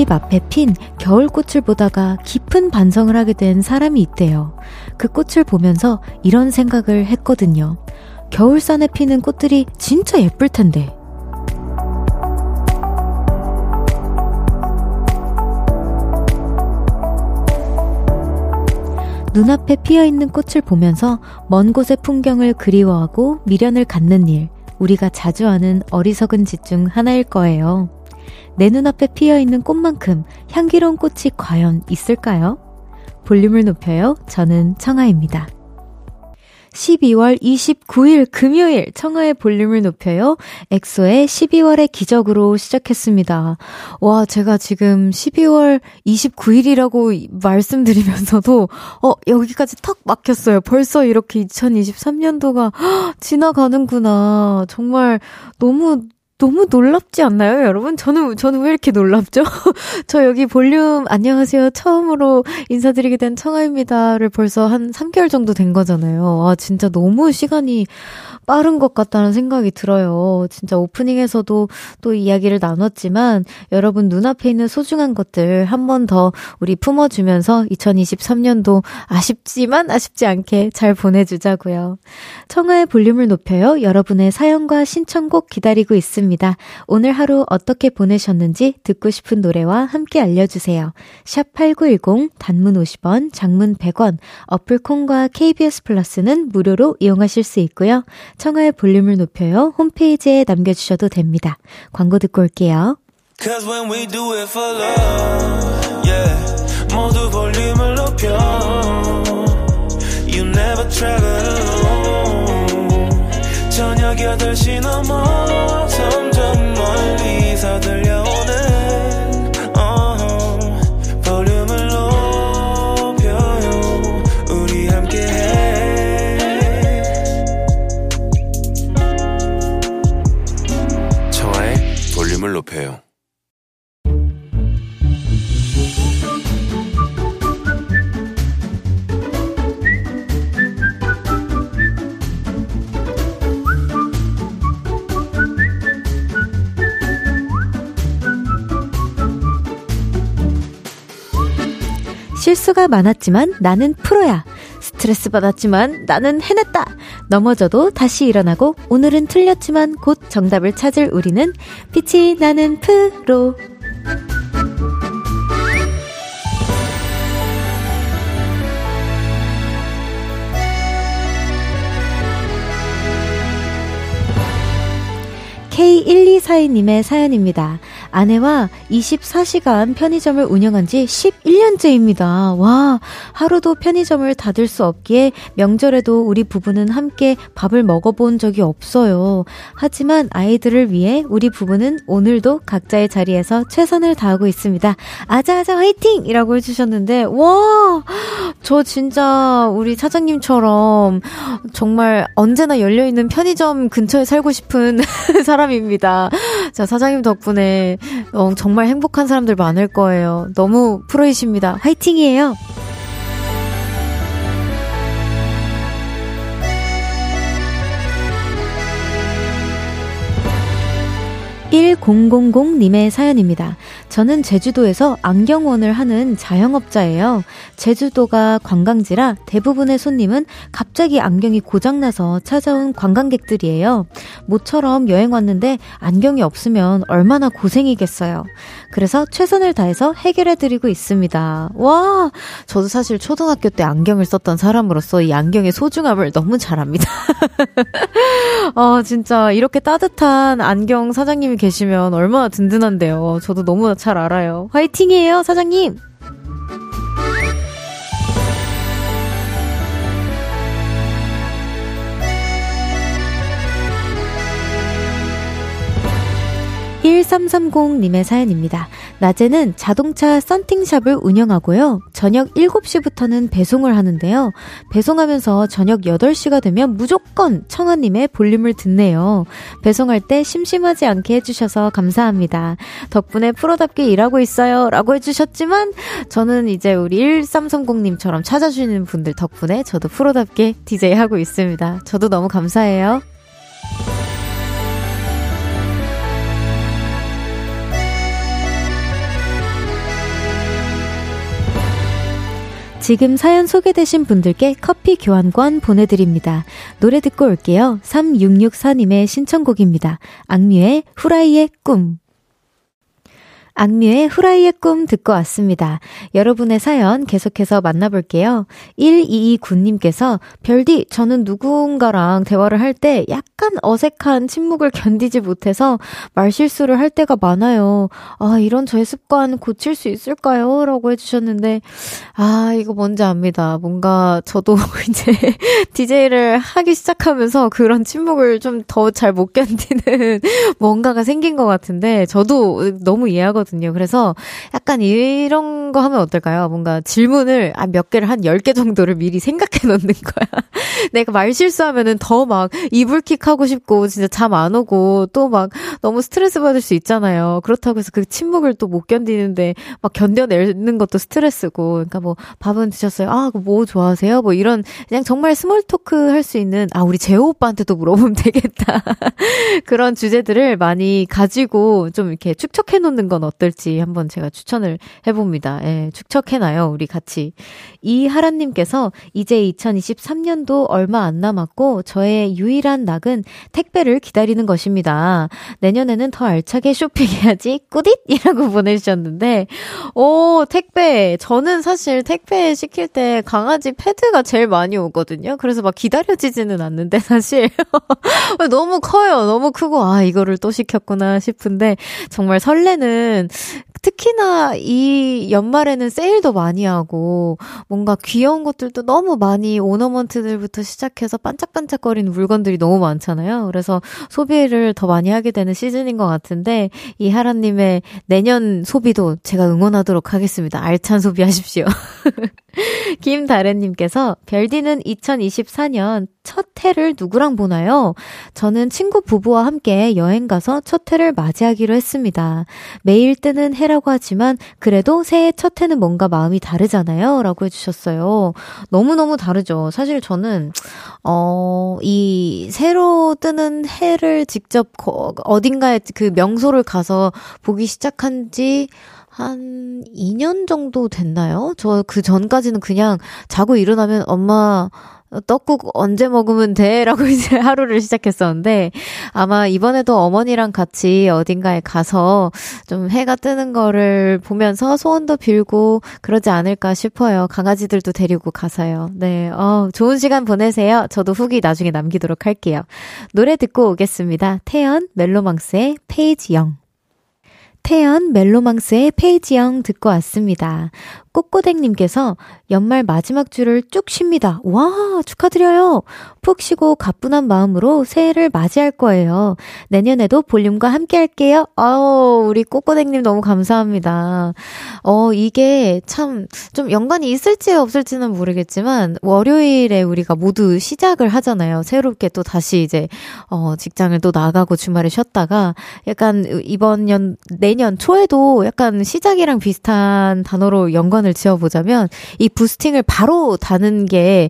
집 앞에 핀 겨울꽃을 보다가 깊은 반성을 하게 된 사람이 있대요. 그 꽃을 보면서 이런 생각을 했거든요. 겨울산에 피는 꽃들이 진짜 예쁠 텐데. 눈앞에 피어 있는 꽃을 보면서 먼 곳의 풍경을 그리워하고 미련을 갖는 일, 우리가 자주 하는 어리석은 짓 중 하나일 거예요. 내 눈앞에 피어 있는 꽃만큼 향기로운 꽃이 과연 있을까요? 볼륨을 높여요. 저는 청아입니다. 12월 29일 금요일 청하의 볼륨을 높여요. 엑소의 12월의 기적으로 시작했습니다. 와, 제가 지금 12월 29일이라고 말씀드리면서도 어, 여기까지 턱 막혔어요. 벌써 이렇게 2023년도가 지나가는구나. 정말 너무 너무 놀랍지 않나요, 여러분? 저는, 저는 왜 이렇게 놀랍죠? 저 여기 볼륨, 안녕하세요. 처음으로 인사드리게 된 청아입니다를 벌써 한 3개월 정도 된 거잖아요. 아, 진짜 너무 시간이 빠른 것 같다는 생각이 들어요. 진짜 오프닝에서도 또 이야기를 나눴지만 여러분 눈앞에 있는 소중한 것들 한 번 더 우리 품어주면서 2023년도 아쉽지만 아쉽지 않게 잘 보내주자고요. 청하의 볼륨을 높여요. 여러분의 사연과 신청곡 기다리고 있습니다. 오늘 하루 어떻게 보내셨는지 듣고 싶은 노래와 함께 알려주세요. 샵 8910 단문 50원, 장문 100원, 어플콘과 KBS 플러스는 무료로 이용하실 수 있고요. 청하의 볼륨을 높여요. 홈페이지에 남겨주셔도 됩니다. 광고 듣고 올게요. 저녁 8시 넘어 점점 멀리서 들려 높여요. 실수가 많았지만 나는 프로야. 스트레스 받았지만 나는 해냈다. 넘어져도 다시 일어나고 오늘은 틀렸지만 곧 정답을 찾을 우리는 빛이 나는 프로. K1242님의 사연입니다. 아내와 24시간 편의점을 운영한 지 11년째입니다. 와, 하루도 편의점을 닫을 수 없기에 명절에도 우리 부부는 함께 밥을 먹어본 적이 없어요. 하지만 아이들을 위해 우리 부부는 오늘도 각자의 자리에서 최선을 다하고 있습니다. 아자아자 화이팅! 이라고 해주셨는데, 와, 저 진짜 우리 사장님처럼 정말 언제나 열려있는 편의점 근처에 살고 싶은 사람입니다. 자, 사장님 덕분에 어, 정말 행복한 사람들 많을 거예요. 너무 프로이십니다. 화이팅이에요! 1000님의 사연입니다. 저는 제주도에서 안경원을 하는 자영업자예요. 제주도가 관광지라 대부분의 손님은 갑자기 안경이 고장나서 찾아온 관광객들이에요. 모처럼 여행 왔는데 안경이 없으면 얼마나 고생이겠어요. 그래서 최선을 다해서 해결해드리고 있습니다. 와, 저도 사실 초등학교 때 안경을 썼던 사람으로서 이 안경의 소중함을 너무 잘 압니다. 아, 진짜 이렇게 따뜻한 안경 사장님이 계시면 얼마나 든든한데요. 저도 너무 잘 알아요. 화이팅이에요, 사장님! 1330님의 사연입니다. 낮에는 자동차 썬팅샵을 운영하고요. 저녁 7시부터는 배송을 하는데요. 배송하면서 저녁 8시가 되면 무조건 청아님의 볼륨을 듣네요. 배송할 때 심심하지 않게 해주셔서 감사합니다. 덕분에 프로답게 일하고 있어요. 라고 해주셨지만, 저는 이제 우리 1330님처럼 찾아주시는 분들 덕분에 저도 프로답게 DJ 하고 있습니다. 저도 너무 감사해요. 지금 사연 소개되신 분들께 커피 교환권 보내드립니다. 노래 듣고 올게요. 3664님의 신청곡입니다. 악뮤의 후라이의 꿈. 악뮤의 후라이의 꿈 듣고 왔습니다. 여러분의 사연 계속해서 만나볼게요. 1229님께서 별디, 저는 누군가랑 대화를 할 때 약간 어색한 침묵을 견디지 못해서 말실수를 할 때가 많아요. 아, 이런 저의 습관 고칠 수 있을까요? 라고 해주셨는데, 아, 이거 뭔지 압니다. 뭔가 저도 이제 DJ를 하기 시작하면서 그런 침묵을 좀 더 잘 못 견디는 뭔가가 생긴 것 같은데, 저도 너무 이해하거든요. 있거든요. 그래서 약간 이런 거 하면 어떨까요? 뭔가 질문을 아, 몇 개를 한 10개 정도를 미리 생각해 놓는 거야. 내가 말 실수하면은 더 막 이불킥 하고 싶고 진짜 잠 안 오고 또 막 너무 스트레스 받을 수 있잖아요. 그렇다고 해서 그 침묵을 또 못 견디는데 막 견뎌내는 것도 스트레스고. 그러니까 뭐 밥은 드셨어요? 아, 뭐 좋아하세요? 뭐 이런 그냥 정말 small talk 할 수 있는 아, 우리 재호 오빠한테도 물어보면 되겠다. 그런 주제들을 많이 가지고 좀 이렇게 축적해 놓는 건 어떨지 한번 제가 추천을 해봅니다. 예, 축적해놔요. 우리 같이. 이하란님께서 이제 2023년도 얼마 안 남았고 저의 유일한 낙은 택배를 기다리는 것입니다. 내년에는 더 알차게 쇼핑해야지 꾸딧이라고 보내주셨는데 오 택배 저는 사실 택배 시킬 때 강아지 패드가 제일 많이 오거든요. 그래서 막 기다려지지는 않는데 사실 너무 커요. 너무 크고 아 이거를 또 시켰구나 싶은데 정말 설레는 저는 특히나 이 연말에는 세일도 많이 하고 뭔가 귀여운 것들도 너무 많이 오너먼트들부터 시작해서 반짝반짝거리는 물건들이 너무 많잖아요. 그래서 소비를 더 많이 하게 되는 시즌인 것 같은데 이 하라님의 내년 소비도 제가 응원하도록 하겠습니다. 알찬 소비하십시오. 김다래님께서 별디는 2024년 첫 해를 누구랑 보나요? 저는 친구 부부와 함께 여행 가서 첫 해를 맞이하기로 했습니다. 매일 뜨는 해라 고 하지만 그래도 새해 첫 해는 뭔가 마음이 다르잖아요. 라고 해주셨어요. 너무너무 다르죠. 사실 저는, 어, 이 새로 뜨는 해를 직접 어딘가에 그 명소를 가서 보기 시작한 지 한 2년 정도 됐나요? 저 그 전까지는 그냥 자고 일어나면 엄마 떡국 언제 먹으면 돼? 라고 이제 하루를 시작했었는데, 아마 이번에도 어머니랑 같이 어딘가에 가서 좀 해가 뜨는 거를 보면서 소원도 빌고 그러지 않을까 싶어요. 강아지들도 데리고 가서요. 네, 어, 좋은 시간 보내세요. 저도 후기 나중에 남기도록 할게요. 노래 듣고 오겠습니다. 태연 멜로망스의 페이지 0. 태연 멜로망스의 페이지영 듣고 왔습니다. 꼬꼬댁님께서 연말 마지막 주를 쭉 쉽니다. 와, 축하드려요. 푹 쉬고 가뿐한 마음으로 새해를 맞이할 거예요. 내년에도 볼륨과 함께 할게요. 아우, 우리 꼬꼬댁님 너무 감사합니다. 어, 이게 참 좀 연관이 있을지 없을지는 모르겠지만, 월요일에 우리가 모두 시작을 하잖아요. 새롭게 또 다시 이제, 어, 직장을 또 나가고 주말에 쉬었다가, 약간 이번 년, 내년 초에도 약간 시작이랑 비슷한 단어로 연관 조건을 지어보자면 이 부스팅을 바로 다는 게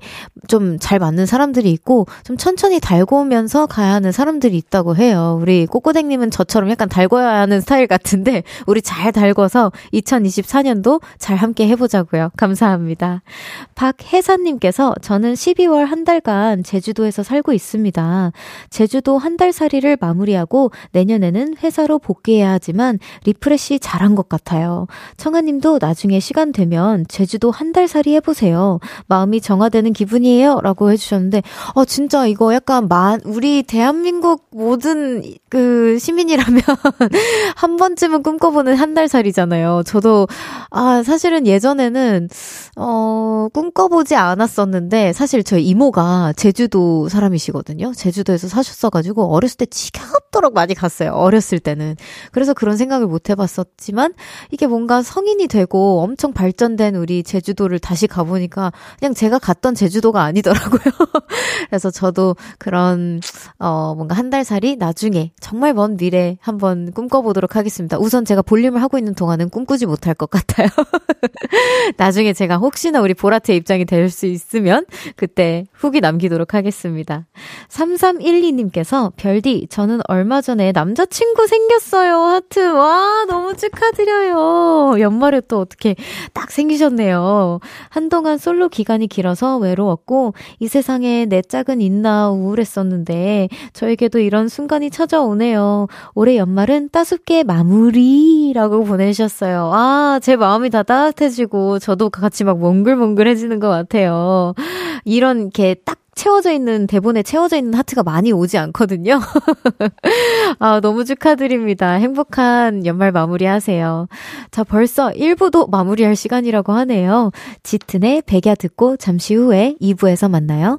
좀 잘 맞는 사람들이 있고 좀 천천히 달고오면서 가야 하는 사람들이 있다고 해요. 우리 꼬꼬댕님은 저처럼 약간 달궈야 하는 스타일 같은데 우리 잘 달궈서 2024년도 잘 함께 해보자고요. 감사합니다. 박혜사님께서 저는 12월 한 달간 제주도에서 살고 있습니다. 제주도 한 달 살이를 마무리하고 내년에는 회사로 복귀해야 하지만 refresh 잘한 것 같아요. 청하님도 나중에 시간 되면 제주도 한 달 살이 해보세요. 마음이 정화되는 기분이에요. 라고 해주셨는데, 어, 진짜 이거 약간 만, 우리 대한민국 모든 그 시민이라면 한 번쯤은 꿈꿔보는 한 달 살이잖아요. 저도, 아, 사실은 예전에는, 어, 꿈꿔보지 않았었는데, 사실 저희 이모가 제주도 사람이시거든요. 제주도에서 사셨어가지고, 어렸을 때지 겹도록 많이 갔어요. 어렸을 때는. 그래서 그런 생각을 못 해봤었지만, 이게 뭔가 성인이 되고 엄청 발전된 우리 제주도를 다시 가보니까 그냥 제가 갔던 제주도가 아니더라고요. 그래서 저도 그런, 어, 뭔가 한 달 살이 나중에 정말 먼 미래 한번 꿈꿔보도록 하겠습니다. 우선 제가 볼륨을 하고 있는 동안은 꿈꾸지 못할 것 같아요. 나중에 제가 혹시나 우리 보라트의 입장이 될 수 있으면 그때 후기 남기도록 하겠습니다. 3312님께서 별디, 저는 얼마 얼마 전에 남자친구 생겼어요. 하트. 와, 너무 축하드려요. 연말에 또 어떻게 딱 생기셨네요. 한동안 솔로 기간이 길어서 외로웠고, 이 세상에 내 짝은 있나 우울했었는데, 저에게도 이런 순간이 찾아오네요. 올해 연말은 따숩게 마무리 라고 보내셨어요. 아, 제 마음이 다 따뜻해지고, 저도 같이 막 몽글몽글해지는 것 같아요. 이런 게 딱 채워져 있는, 대본에 채워져 있는 하트가 많이 오지 않거든요. 아, 너무 축하드립니다. 행복한 연말 마무리 하세요. 자, 벌써 1부도 마무리할 시간이라고 하네요. 짙은의 백야 듣고 잠시 후에 2부에서 만나요.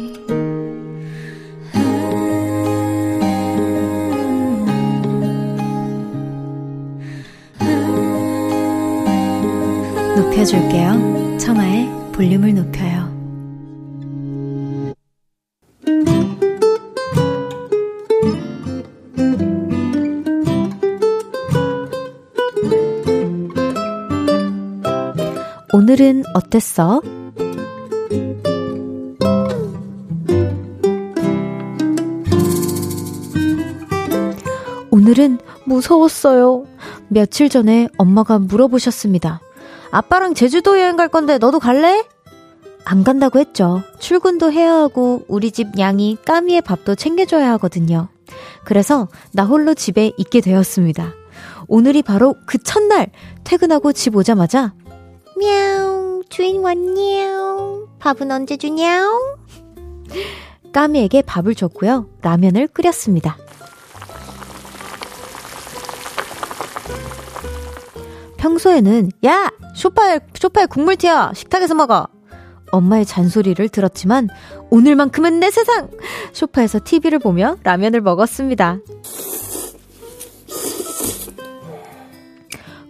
높여줄게요. 청하의 볼륨을 높여요. 오늘은 어땠어? 오늘은 무서웠어요. 며칠 전에 엄마가 물어보셨습니다. 아빠랑 제주도 여행 갈 건데 너도 갈래? 안 간다고 했죠. 출근도 해야 하고 우리 집 양이 까미의 밥도 챙겨줘야 하거든요. 그래서 나 홀로 집에 있게 되었습니다. 오늘이 바로 그 첫날 퇴근하고 집 오자마자 미야옹 주인 왔냐옹 밥은 언제 주냐옹 까미에게 밥을 줬고요. 라면을 끓였습니다. 평소에는 야 소파에 소파에 국물 튀어 식탁에서 먹어 엄마의 잔소리를 들었지만 오늘만큼은 내 세상 소파에서 TV를 보며 라면을 먹었습니다.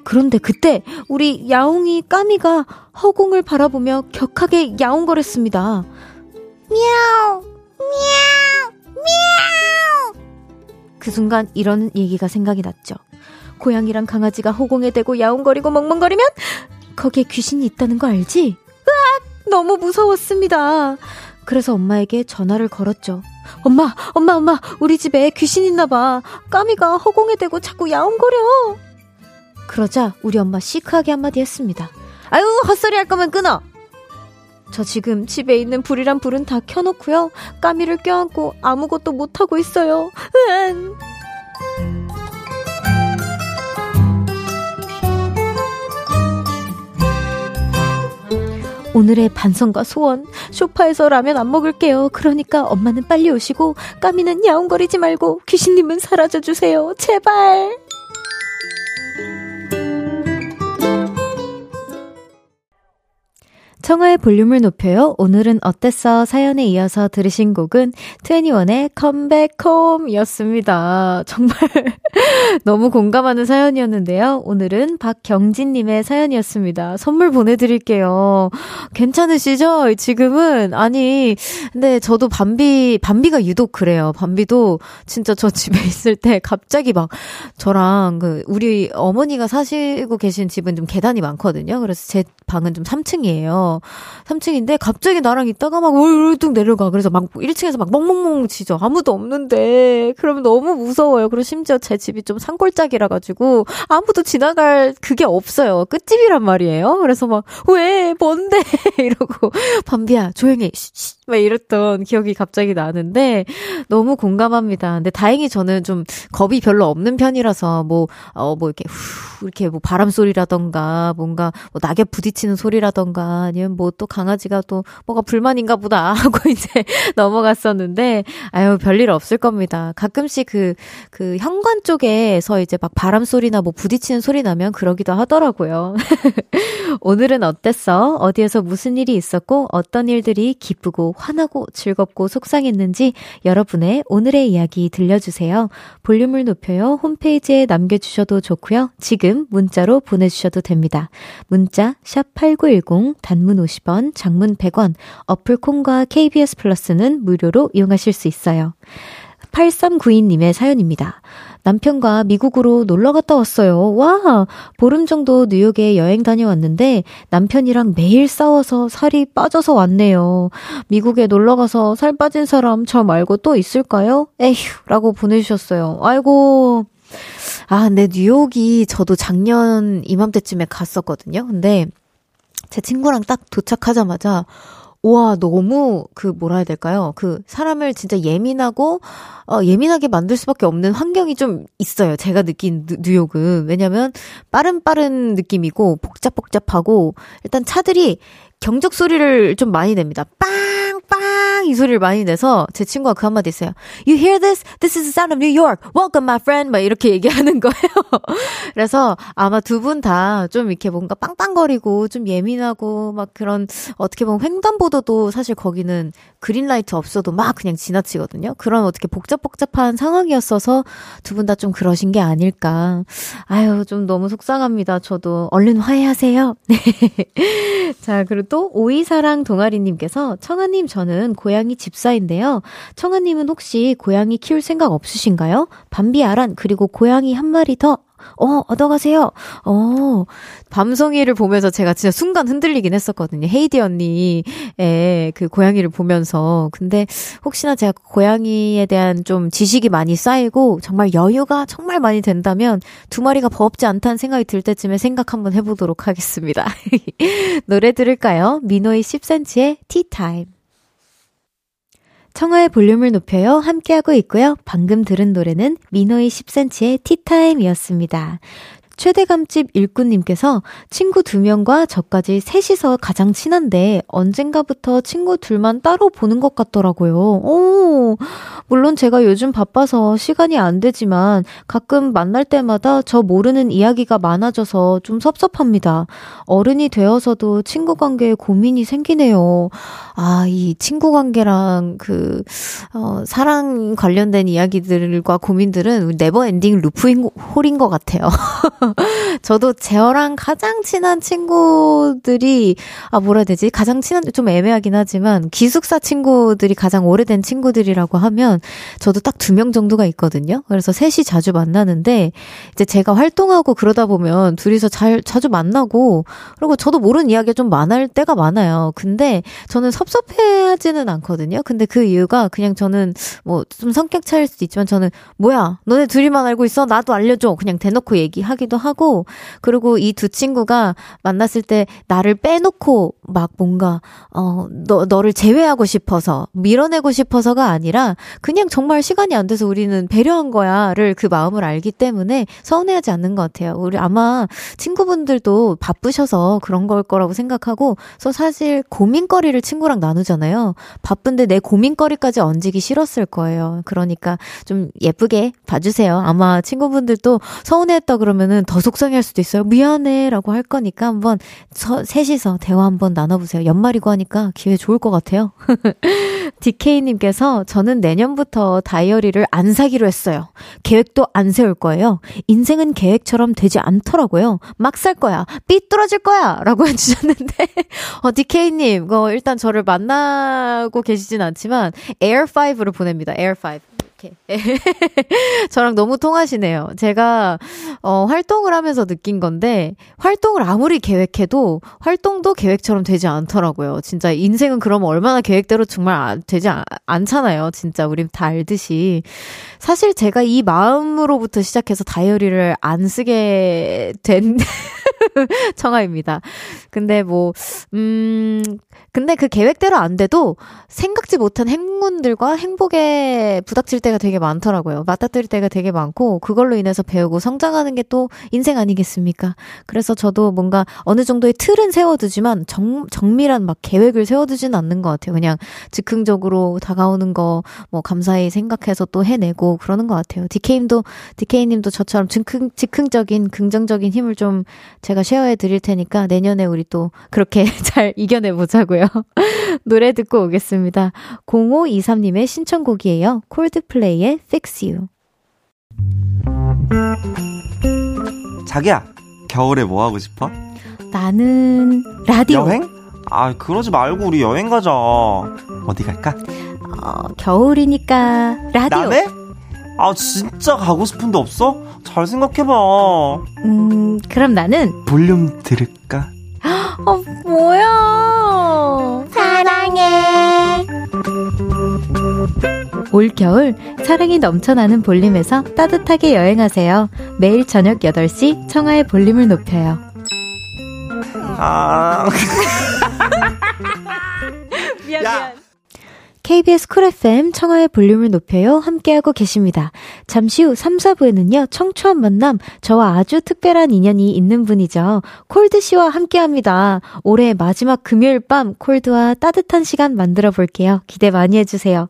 그런데 그때 우리 야옹이 까미가 허공을 바라보며 격하게 야옹거렸습니다. 미야옹 미야옹 미야옹 그 순간 이런 얘기가 생각이 났죠. 고양이랑 강아지가 허공에 대고 야옹거리고 멍멍거리면 거기에 귀신이 있다는 거 알지? 으악! 너무 무서웠습니다. 그래서 엄마에게 전화를 걸었죠. 엄마, 엄마, 엄마, 우리 집에 귀신 있나 봐. 까미가 허공에 대고 자꾸 야옹거려. 그러자 우리 엄마 시크하게 한마디 했습니다. 아유, 헛소리 할 거면 끊어! 저 지금 집에 있는 불이란 불은 다 켜놓고요. 까미를 껴안고 아무것도 못하고 있어요. 으안. 오늘의 반성과 소원, 쇼파에서 라면 안 먹을게요. 그러니까 엄마는 빨리 오시고, 까미는 야옹거리지 말고, 귀신님은 사라져주세요. 제발! 청하의 볼륨을 높여요. 오늘은 어땠어? 사연에 이어서 들으신 곡은 21의 컴백 홈 이었습니다. 정말 너무 공감하는 사연이었는데요. 오늘은 박경진님의 사연이었습니다. 선물 보내드릴게요. 괜찮으시죠? 지금은? 아니, 근데 저도 밤비, 밤비가 유독 그래요. 밤비도 진짜 저 집에 있을 때 갑자기 막 저랑 그 우리 어머니가 사시고 계신 집은 좀 계단이 많거든요. 그래서 제 방은 좀 3층이에요. 3층인데 갑자기 나랑 있다가 막 울뚝 내려가. 그래서 막 1층에서 막 멍멍멍 치죠. 아무도 없는데. 그러면 너무 무서워요. 그리고 심지어 제 집이 좀 산골짜기라 가지고 아무도 지나갈 그게 없어요. 끝집이란 말이에요. 그래서 막 왜? 뭔데? 이러고 밤비야 조용히 쉬, 막 이랬던 기억이 갑자기 나는데 너무 공감합니다. 근데 다행히 저는 좀 겁이 별로 없는 편이라서 뭐어 뭐 이렇게 후 이렇게 뭐 바람 소리라던가 뭔가 뭐 낙엽 부딪히는 소리라던가 아니면 뭐 또 강아지가 또 뭐가 불만인가 보다 하고 이제 넘어갔었는데 아유 별일 없을 겁니다. 가끔씩 그그 그 현관 쪽에서 이제 막 바람 소리나 뭐 부딪히는 소리 나면 그러기도 하더라고요. 오늘은 어땠어? 어디에서 무슨 일이 있었고 어떤 일들이 기쁘고 화나고 즐겁고 속상했는지 여러분의 오늘의 이야기 들려주세요. 볼륨을 높여요. 홈페이지에 남겨주셔도 좋고요. 지금 문자로 보내주셔도 됩니다. 문자 샵8910 단문 50원, 장문 100원, 어플 콩과 KBS 플러스는 무료로 이용하실 수 있어요. 8392님의 사연입니다. 남편과 미국으로 놀러 갔다 왔어요. 와! 보름 정도 뉴욕에 여행 다녀왔는데 남편이랑 매일 싸워서 살이 빠져서 왔네요. 미국에 놀러 가서 살 빠진 사람 저 말고 또 있을까요? 에휴! 라고 보내주셨어요. 아이고. 아, 근데 뉴욕이 저도 작년 이맘때쯤에 갔었거든요. 근데 제 친구랑 딱 도착하자마자 우 와, 너무 그 뭐라 해야 될까요? 그 사람을 진짜 예민하고 어 예민하게 만들 수밖에 없는 환경이 좀 있어요. 제가 느낀 뉴, 뉴욕은. 왜냐면 빠른 빠른 느낌이고 복잡복잡하고 일단 차들이 경적 소리를 좀 많이 냅니다. 빵! 빵! 이 소리를 많이 내서 제 친구가 그 한마디 있어요. You hear this? This is the sound of New York. Welcome, my friend. 막 이렇게 얘기하는 거예요. 그래서 아마 두 분 다 좀 이렇게 뭔가 빵빵거리고 좀 예민하고 막 그런 어떻게 보면 횡단보도도 사실 거기는 그린라이트 없어도 막 그냥 지나치거든요. 그런 어떻게 복잡복잡한 상황이었어서 두 분 다 좀 그러신 게 아닐까. 아유, 좀 너무 속상합니다. 저도 얼른 화해하세요. 네. 자, 그리고 또 오이사랑 동아리님께서 청아님 저는 고양이 집사인데요. 청아님은 혹시 고양이 키울 생각 없으신가요? 밤비 아란 그리고 고양이 한 마리 더 어, 얻어가세요. 어, 밤송이를 보면서 제가 진짜 순간 흔들리긴 했었거든요. 헤이디 언니의 그 고양이를 보면서. 근데 혹시나 제가 고양이에 대한 좀 지식이 많이 쌓이고 정말 여유가 정말 많이 된다면 두 마리가 버겁지 않다는 생각이 들 때쯤에 생각 한번 해보도록 하겠습니다. 노래 들을까요? 미노이 10cm의 티타임. 청하의 볼륨을 높여요. 함께하고 있고요. 방금 들은 노래는 미노이 10cm의 티타임이었습니다. 최대감집 일꾼님께서 친구 두 명과 저까지 셋이서 가장 친한데 언젠가부터 친구 둘만 따로 보는 것 같더라고요. 오, 물론 제가 요즘 바빠서 시간이 안 되지만 가끔 만날 때마다 저 모르는 이야기가 많아져서 좀 섭섭합니다. 어른이 되어서도 친구 관계에 고민이 생기네요. 아, 이 친구 관계랑 그, 어, 사랑 관련된 이야기들과 고민들은 never ending loop인, hole인 것 같아요. 저도 제어랑 가장 친한 친구들이, 아, 뭐라 해야 되지? 가장 친한, 좀 애매하긴 하지만, 기숙사 친구들이 가장 오래된 친구들이라고 하면, 저도 딱 두 명 정도가 있거든요. 그래서 셋이 자주 만나는데, 이제 제가 활동하고 그러다 보면 둘이서 잘, 자주 만나고, 그리고 저도 모르는 이야기가 좀 많을 때가 많아요. 근데 저는 섭섭해하지는 않거든요. 근데 그 이유가 그냥 저는 뭐 좀 성격 차일 수도 있지만 저는 뭐야, 너네 둘이만 알고 있어? 나도 알려줘. 그냥 대놓고 얘기하기도 하고, 그리고 이 두 친구가 만났을 때 나를 빼놓고 막 뭔가, 어, 너, 너를 제외하고 싶어서, 밀어내고 싶어서가 아니라, 그냥 정말 시간이 안 돼서 우리는 배려한 거야를 그 마음을 알기 때문에 서운해하지 않는 것 같아요. 우리 아마 친구분들도 바쁘셔서 그런 걸 거라고 생각하고, 그래서 사실 고민거리를 친구랑 나누잖아요. 바쁜데 내 고민거리까지 얹기 싫었을 거예요. 그러니까 좀 예쁘게 봐주세요. 아마 친구분들도 서운해했다 그러면은 더 속상해 할 수도 있어요. 미안해 라고 할 거니까 한번 서, 셋이서 대화 한번 나눠보세요. 연말이고 하니까 기회 좋을 것 같아요. DK님께서 저는 내년부터 다이어리를 안 사기로 했어요. 계획도 안 세울 거예요. 인생은 계획처럼 되지 않더라고요. 막 살 거야. 삐뚤어질 거야. 라고 해주셨는데, 어, DK님, 어, 일단 저를 만나고 계시진 않지만, 에어5를 보냅니다. 에어5. 이렇게. 저랑 너무 통하시네요. 제가, 어, 활동을 하면서 느낀 건데, 활동을 아무리 계획해도, 활동도 계획처럼 되지 않더라고요. 진짜 인생은 그러면 얼마나 계획대로 정말 안, 되지 않, 않잖아요. 진짜 우리 다 알듯이. 사실 제가 이 마음으로부터 시작해서 다이어리를 안 쓰게 된 청아입니다. 근데 뭐, 음, 근데 그 계획대로 안 돼도 생각지 못한 행운들과 행복에 부닥칠 때가 되게 많더라고요. 맞닥뜨릴 때가 되게 많고 그걸로 인해서 배우고 성장하는 게 또 인생 아니겠습니까? 그래서 저도 뭔가 어느 정도의 틀은 세워두지만 정, 정밀한 막 계획을 세워두지는 않는 것 같아요. 그냥 즉흥적으로 다가오는 거 뭐 감사히 생각해서 또 해내고 그러는 것 같아요. 디케임도 디케이님도 저처럼 즉흥 즉흥적인 긍정적인 힘을 좀 제가 쉐어해 드릴 테니까 내년에 우리 또 그렇게 잘 이겨내 보자고요. 노래 듣고 오겠습니다. 0523님의 신청곡이에요. 콜드플레이의 Fix You. 자기야, 겨울에 뭐 하고 싶어? 나는 라디오. 여행? 아, 그러지 말고 우리 여행 가자. 어디 갈까? 어, 겨울이니까 라디오. 남해? 아, 진짜 가고 싶은데 없어? 잘 생각해봐. 음, 그럼 나는 볼륨 들을까? 어, 뭐야? 사랑해. 올겨울 사랑이 넘쳐나는 볼륨에서 따뜻하게 여행하세요. 매일 저녁 8시 청하의 볼륨을 높여요. 아. 미안, 미안. KBS 쿨 FM 청하의 볼륨을 높여요. 함께하고 계십니다. 잠시 후 3, 4부에는요, 청초한 만남, 저와 아주 특별한 인연이 있는 분이죠. 콜드 씨와 함께 합니다. 올해 마지막 금요일 밤 콜드와 따뜻한 시간 만들어 볼게요. 기대 많이 해주세요.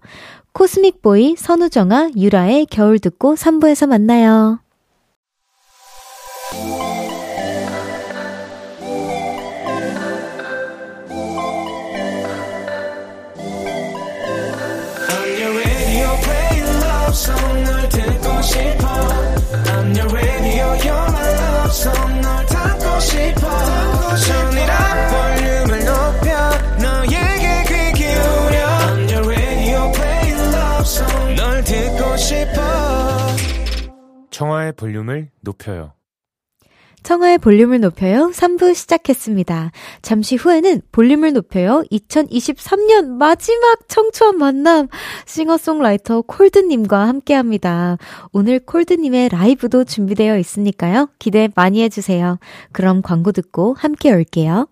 코스믹보이, 선우정아, 유라의 겨울 듣고 3부에서 만나요. 청하의 볼륨을 높여요 청하의 볼륨을 높여요 3부 시작했습니다. 잠시 후에는 볼륨을 높여요 2023년 마지막 청초한 만남 싱어송라이터 콜드님과 함께 합니다. 오늘 콜드님의 라이브도 준비되어 있으니까요. 기대 많이 해주세요. 그럼 광고 듣고 함께 올게요.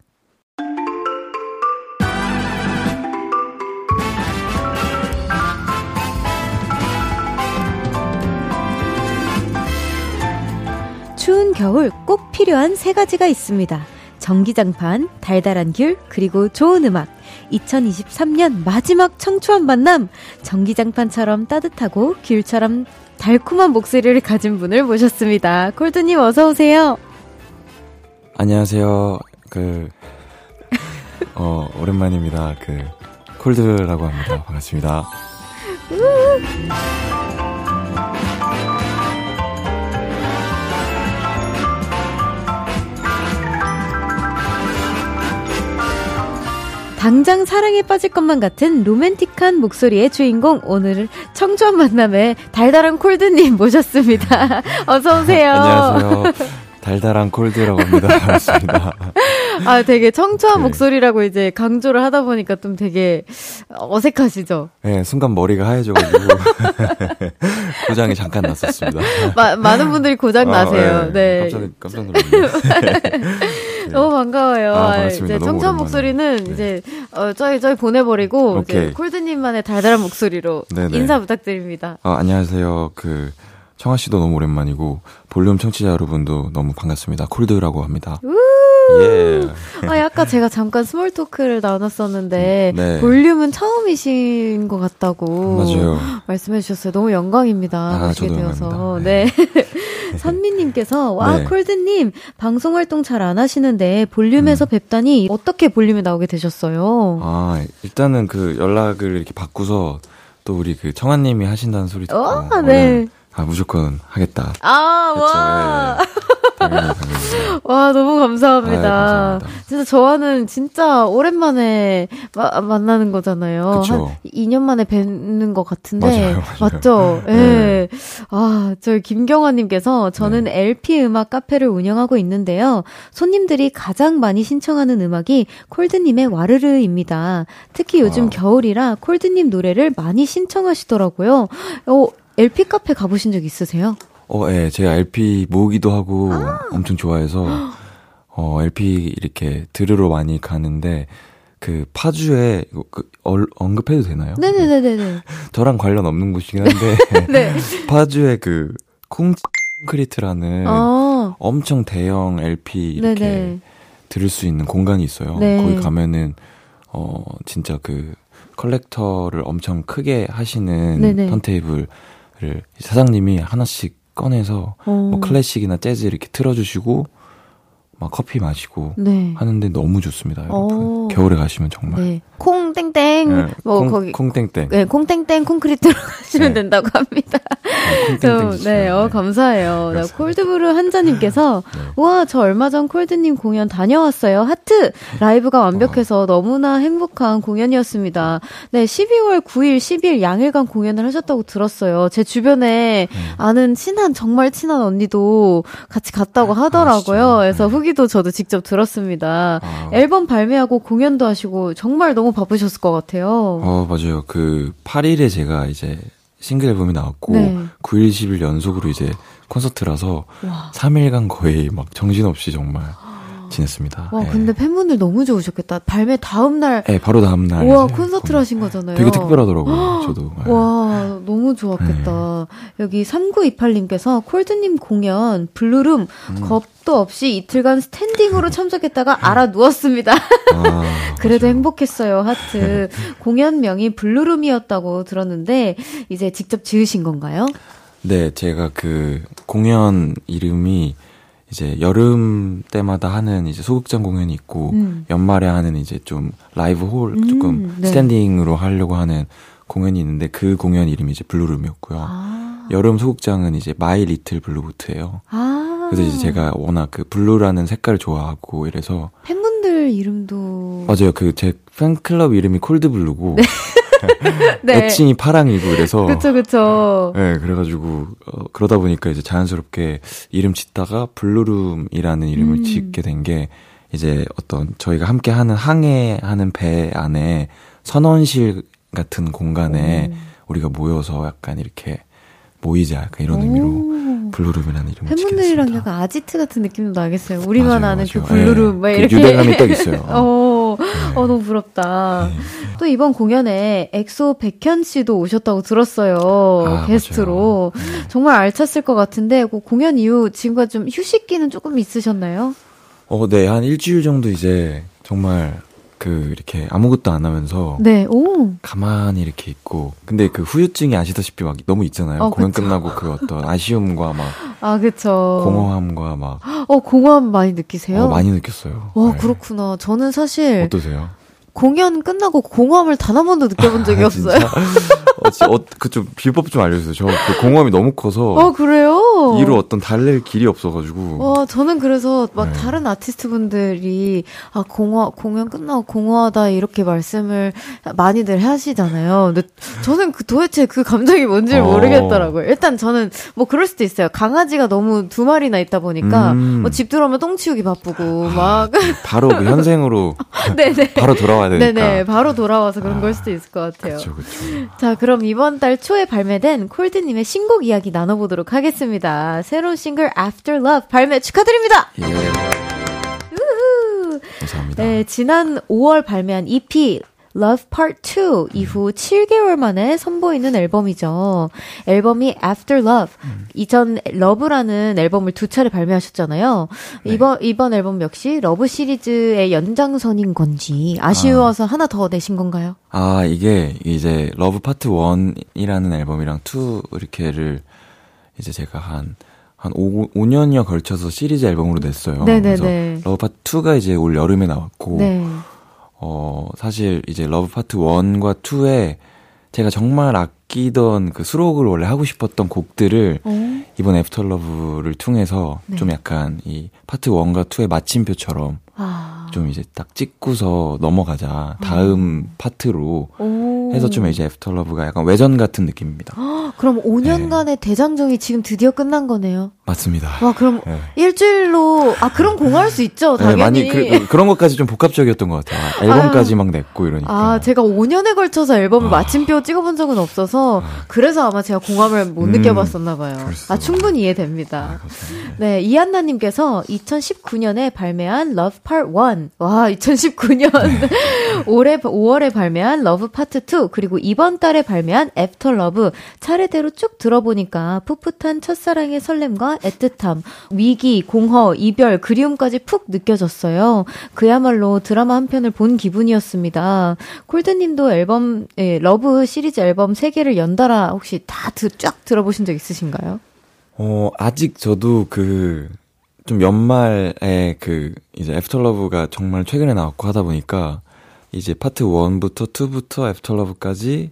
추운 겨울 꼭 필요한 세 가지가 있습니다. 전기장판, 달달한 귤, 그리고 좋은 음악. 2023년 마지막 청초한 만남. 전기장판처럼 따뜻하고 귤처럼 달콤한 목소리를 가진 분을 모셨습니다. 콜드님 어서오세요. 안녕하세요. 그, 어, 오랜만입니다. 그, 콜드라고 합니다. 반갑습니다. 당장 사랑에 빠질 것만 같은 로맨틱한 목소리의 주인공 오늘 청초한 만남에 달달한 콜드님 모셨습니다. 어서 오세요. 안녕하세요. 달달한 콜드라고 합니다. 반갑습니다. 아, 되게 청초한 네. 목소리라고 이제 강조를 하다 보니까 좀 되게 어색하시죠? 네, 순간 머리가 하얘져가지고 고장이 잠깐 났었습니다. 마, 많은 분들이 고장 아, 나세요. 네. 깜짝, 깜짝 놀랐네요. 네. 너무 반가워요. 아, 반갑습니다. 이제 청초한 목소리는 네. 이제 어, 저희 저희 보내버리고 이제 콜드님만의 달달한 목소리로 네네. 인사 부탁드립니다. 어, 안녕하세요. 그 청하 씨도 너무 오랜만이고 볼륨 청취자 여러분도 너무 반갑습니다. 콜드라고 합니다. 예. 아, 아까 제가 잠깐 small talk를 나눴었는데 네. 볼륨은 처음이신 것 같다고 맞아요. 말씀해 주셨어요. 너무 영광입니다. 아, 저도 되어서. 영광입니다. 네. 네. 선미님께서 와 네. 콜드님 방송 활동 잘 안 하시는데 볼륨에서 음. 뵙다니 어떻게 볼륨에 나오게 되셨어요? 아 일단은 그 연락을 이렇게 받고서 또 우리 그 청아님이 하신다는 소리 듣고 어, 네. 아, 무조건 하겠다. 아, 했죠. 와. 네. 당연히, 당연히. 와, 너무 감사합니다. 아, 감사합니다. 진짜 저와는 진짜 오랜만에 마, 만나는 거잖아요. 그쵸. 한 2년 만에 뵙는 것 같은데. 맞아요, 맞아요. 맞죠? 예. 네. 아, 저희 김경아님께서 저는 네. LP 음악 카페를 운영하고 있는데요. 손님들이 가장 많이 신청하는 음악이 콜드님의 와르르입니다. 특히 요즘 아. 겨울이라 콜드님 노래를 많이 신청하시더라고요. 어, LP 카페 가보신 적 있으세요? 어, 예. 네, 제가 LP 모으기도 하고 아~ 엄청 좋아해서 어, LP 이렇게 들으러 많이 가는데 그 파주에 그 얼, 언급해도 되나요? 네네네네. 저랑 관련 없는 곳이긴 한데 네. 파주에 그 콩크리트라는 아~ 엄청 대형 LP 이렇게 네네. 들을 수 있는 공간이 있어요. 네. 거기 가면은 어 진짜 그 collector를 엄청 크게 하시는 네네. 턴테이블 를 사장님이 하나씩 꺼내서 어. 뭐 클래식이나 재즈 이렇게 틀어주시고 막 커피 마시고 네. 하는데 너무 좋습니다. 여러분. 오. 겨울에 가시면 정말. 네. 콩땡땡 네, 뭐 콩, 거기 콩땡땡. 네, 콩땡땡 콘크리트로 가시면 네. 된다고 합니다. 아, 콩땡땡 네, 어 네. 감사해요. 나 콜드브루 한잔 님께서 네. 우와, 저 얼마 전 콜드 님 공연 다녀왔어요. 하트. 라이브가 완벽해서 어. 너무나 행복한 공연이었습니다. 네, 12월 9일, 10일 양일간 공연을 하셨다고 들었어요. 제 주변에 네. 아는 친한 정말 친한 언니도 같이 갔다고 아, 하더라고요. 아, 그래서 후기 도 저도 직접 들었습니다. 아. 앨범 발매하고 공연도 하시고 정말 너무 바쁘셨을 것 같아요. 어, 맞아요. 그 8일에 제가 이제 싱글 앨범이 나왔고 네. 9일, 10일 연속으로 이제 콘서트라서 와. 3일간 거의 막 정신없이 정말 지냈습니다. 와, 네. 근데 팬분들 너무 좋으셨겠다. 발매 다음 날. 네, 바로 다음 날. 와, 콘서트를 하신 거잖아요. 되게 특별하더라고요, 저도. 네. 와, 너무 좋았겠다. 네. 여기 3928님께서 콜드님 공연, Blue Room, 음. 겁도 없이 이틀간 스탠딩으로 참석했다가 알아 누웠습니다. 아, 그래도 맞아요. 행복했어요, 하트. 공연명이 Blue Room이었다고 들었는데, 이제 직접 지으신 건가요? 네, 제가 그 공연 이름이 이제 여름 때마다 하는 이제 소극장 공연이 있고 음. 연말에 하는 이제 좀 라이브 홀 음, 조금 네. 스탠딩으로 하려고 하는 공연이 있는데 그 공연 이름이 이제 Blue Room이었고요. 아. 여름 소극장은 이이제 My Little Blue Boat예요. 아. 그래서 이제 제가 워낙 그 blue라는 색깔을 좋아하고 이래서 팬분들 이름도 맞아요. 그 제 팬클럽 이름이 콜드블루고 네. 네. 애칭이 파랑이고 그래서 그쵸 그쵸. 네 그래가지고 어, 그러다 보니까 이제 자연스럽게 이름 짓다가 Blue Room이라는 이름을 음. 짓게 된 게 이제 어떤 저희가 함께 하는 항해하는 배 안에 선원실 같은 공간에 오. 우리가 모여서 약간 이렇게 모이자 약간 이런 오. 의미로 Blue Room이라는 이름을 팬분들이랑 약간 아지트 같은 느낌도 나겠어요. 우리만 맞아요, 아는 그 맞아요. 그 Blue Room 네. 막 이렇게 그 유대감이 딱 있어요. 어, 네. 어 너무 부럽다. 네. 또 이번 공연에 엑소 백현 씨도 오셨다고 들었어요. 아, 게스트로. 네. 정말 알찼을 것 같은데 그 공연 이후 지금까지 좀 휴식기는 조금 있으셨나요? 어, 네. 한 일주일 정도 이제 정말 그 이렇게 아무것도 안 하면서 네, 오. 가만히 이렇게 있고 근데 그 후유증이 아시다시피 막 너무 있잖아요. 어, 공연 그쵸. 끝나고 그 어떤 아쉬움과 막 아, 그쵸. 공허함과 막 어, 공허함 많이 느끼세요? 어, 많이 느꼈어요. 와, 네. 그렇구나. 저는 사실 어떠세요? 공연 끝나고 공허함을 단 한 번도 느껴본 적이 아, 없어요. 어, 어, 그좀 비법 좀 알려주세요. 저 그 공허함이 너무 커서. 어 그래요? 이로 어떤 달랠 길이 없어가지고. 와 저는 그래서 막 네. 다른 아티스트 분들이 아 공허 공연 끝나고 공허하다 이렇게 말씀을 많이들 하시잖아요. 근데 저는 그 도대체 그 감정이 뭔지 어. 모르겠더라고요. 일단 저는 뭐 그럴 수도 있어요. 강아지가 너무 두 마리나 있다 보니까 음. 뭐집 들어오면 똥 치우기 바쁘고 아, 막 바로 그 현생으로 네네 바로 돌아와야 되니까. 네네 바로 돌아와서 그런 아. 걸 수도 있을 것 같아요. 그렇죠 그렇죠. 자 그럼 그럼 이번 달 초에 발매된 콜드님의 신곡 이야기 나눠보도록 하겠습니다. 새로운 싱글 After Love 발매 축하드립니다! 예. 감사합니다. 네, 지난 5월 발매한 EP Love Part 2 이후 7개월 만에 선보이는 앨범이죠. 앨범이 After Love. 음. 이전 러브라는 앨범을 두 차례 발매하셨잖아요. 네. 이번 이번 앨범 역시 Love 시리즈의 연장선인 건지 아쉬워서 아. 하나 더 내신 건가요? 아, 이게 이제 Love Part 1이라는 앨범이랑 2 이렇게를 이제 제가 한한 5, 5년여 걸쳐서 시리즈 앨범으로 냈어요. 네네네. 그래서 Love Part 2가 이제 올 여름에 나왔고 네. 어, 사실 이제 Love Part 1과 2에 제가 정말 아끼던 그 수록을 원래 하고 싶었던 곡들을 오. 어? 이번 After Love를 통해서 네. 좀 약간 이 파트 1과 2의 마침표처럼 아. 좀 이제 딱 찍고서 넘어가자. 다음 음. 파트로 오. 해서 좀 이제 After Love가 약간 외전 같은 느낌입니다. 아, 그럼 5년간의 네. 대장정이 지금 드디어 끝난 거네요. 맞습니다. 와, 그럼 네. 일주일로 아 그럼 공허할 수 있죠, 당연히. 네, 많이 그, 그런 것까지 좀 복합적이었던 것 같아요. 앨범까지 아, 막 냈고 이러니까. 아, 제가 5년에 걸쳐서 앨범을 아. 마침표 찍어본 적은 없어서 아. 그래서 아마 제가 공허함을 못 음, 느껴봤었나 봐요. 아, 충분히 이해됩니다. 아, 네, 이한나님께서 2019년에 발매한 Love Part 1. 와, 2019년. 올해 5월에 발매한 Love Part 2. 그리고 이번 달에 발매한 After Love. 차례대로 쭉 들어보니까 풋풋한 첫사랑의 설렘과 애틋함, 위기, 공허, 이별, 그리움까지 푹 느껴졌어요. 그야말로 드라마 한 편을 본 기분이었습니다. 콜드님도 앨범, 예, Love 시리즈 앨범 3개를 연달아 혹시 다 쫙 들어보신 적 있으신가요? 어, 아직 저도 그, 좀 연말에 그 이제 After Love가 정말 최근에 나왔고 하다 보니까 이제 파트 1부터 2부터 애프터러브까지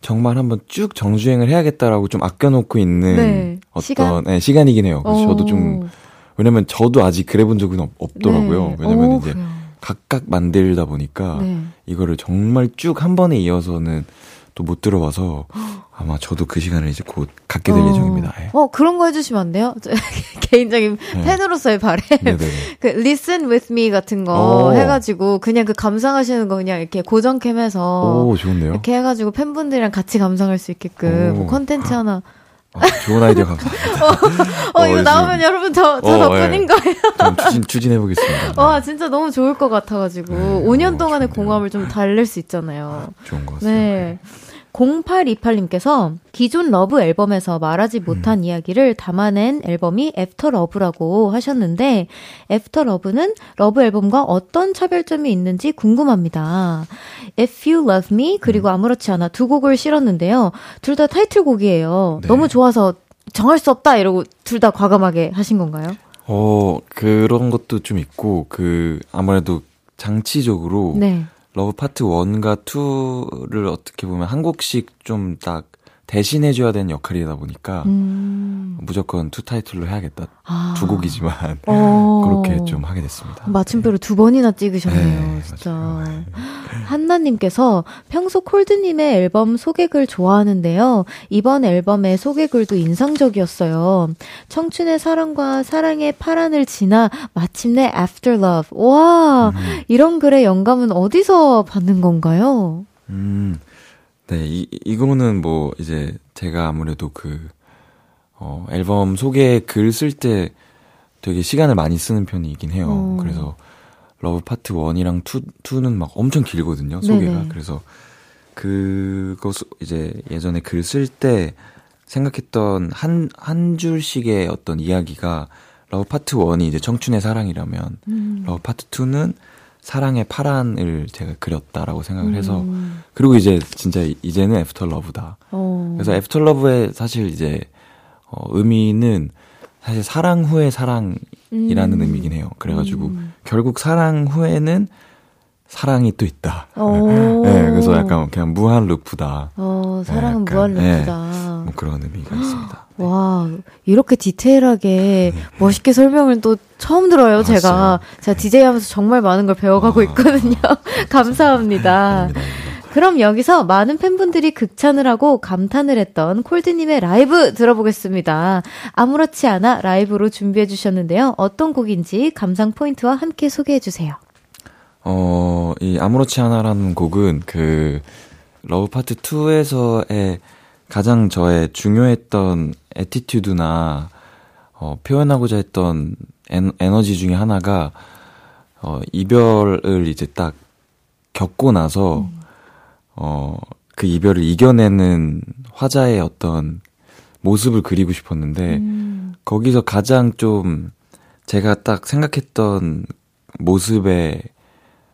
정말 한번 쭉 정주행을 해야겠다라고 좀 아껴놓고 있는 네. 어떤 시간? 네, 시간이긴 해요. 그래서 저도 좀 왜냐면 저도 아직 그래본 적은 없, 더라고요 네. 왜냐면 오, 이제 그래요. 각각 만들다 보니까 네. 이거를 정말 쭉 한 번에 이어서는 또 못 들어봐서 아마 저도 그 시간을 이제 곧 갖게 될 어. 예정입니다. 예. 어, 그런 거 해주시면 안 돼요? 개인적인 네. 팬으로서의 바램. 그, listen with me 같은 거 오. 어. 해가지고, 그냥 그 감상하시는 거 그냥 이렇게 고정캠해서. 오, 좋은데요? 이렇게 해가지고 팬분들이랑 같이 감상할 수 있게끔, 뭐 컨텐츠 하나. 어, 좋은 아이디어 감사합니다. 어, 어, 이거 나오면 여러분 저, 저 어, 덕분인 예. 거예요. 좀 추진, 추진해 보겠습니다. 와, 진짜 너무 좋을 것 같아가지고. 네, 5년 동안의 공허함을 좀 달랠 수 있잖아요. 아, 좋은 것 같습니다. 네. 0828님께서 기존 Love 앨범에서 말하지 못한 음. 이야기를 담아낸 앨범이 After Love라고 하셨는데 After Love는 Love 앨범과 어떤 차별점이 있는지 궁금합니다. If You Love Me 그리고 음. 아무렇지 않아 두 곡을 실었는데요. 둘 다 타이틀곡이에요. 네. 너무 좋아서 정할 수 없다 이러고 둘 다 과감하게 하신 건가요? 어 그런 것도 좀 있고 그 아무래도 장치적으로 네. Love Part 1과 2를 어떻게 보면 한 곡씩 좀 딱 대신해줘야 되는 역할이다 보니까 음. 무조건 two 타이틀로 해야겠다. 아. 두 곡이지만 어. 그렇게 좀 하게 됐습니다. 마침표를 네. 두 번이나 찍으셨네요. 네, 진짜. 맞아요. 한나님께서 평소 콜드님의 앨범 소개글 좋아하는데요. 이번 앨범의 소개글도 인상적이었어요. 청춘의 사랑과 사랑의 파란을 지나 마침내 After Love. 와, 음. 이런 글의 영감은 어디서 받는 건가요? 음. 네, 이, 이거는 뭐, 이제, 제가 아무래도 그, 어, 앨범 소개 글 쓸 때 되게 시간을 많이 쓰는 편이긴 해요. 어. 그래서, Love Part 1이랑 2, 2는 막 엄청 길거든요, 소개가. 네네. 그래서, 그거, 이제, 예전에 글 쓸 때 생각했던 한, 한 줄씩의 어떤 이야기가, Love Part 1이 이제 청춘의 사랑이라면, 음. Love Part 2는 사랑의 파란을 제가 그렸다라고 생각을 해서 음. 그리고 이제 진짜 이제는 After Love다. 어. 그래서 After Love의 사실 이제 어 의미는 사실 사랑 후의 사랑이라는 음. 의미긴 해요. 그래가지고 음. 결국 사랑 후에는 사랑이 또 있다. 네, 그래서 약간 그냥 무한 루프다. 어, 사랑은 네, 무한 루프다. 네, 뭐 그런 의미가 있습니다. 네. 와, 이렇게 디테일하게 네. 멋있게 설명을 또 처음 들어요, 맞아요. 제가. 제가 DJ 하면서 정말 많은 걸 배워가고 아, 있거든요. 감사합니다. 그럼 여기서 많은 팬분들이 극찬을 하고 감탄을 했던 콜드님의 라이브 들어보겠습니다. 아무렇지 않아 라이브로 준비해 주셨는데요. 어떤 곡인지 감상 포인트와 함께 소개해 주세요. 어, 이 아무렇지 않아라는 곡은 그 Love Part 2에서의 가장 저의 중요했던 attitude나 어, 표현하고자 했던 엔, 에너지 중에 하나가 어, 이별을 이제 딱 겪고 나서 음. 어, 그 이별을 이겨내는 화자의 어떤 모습을 그리고 싶었는데 음. 거기서 가장 좀 제가 딱 생각했던 모습의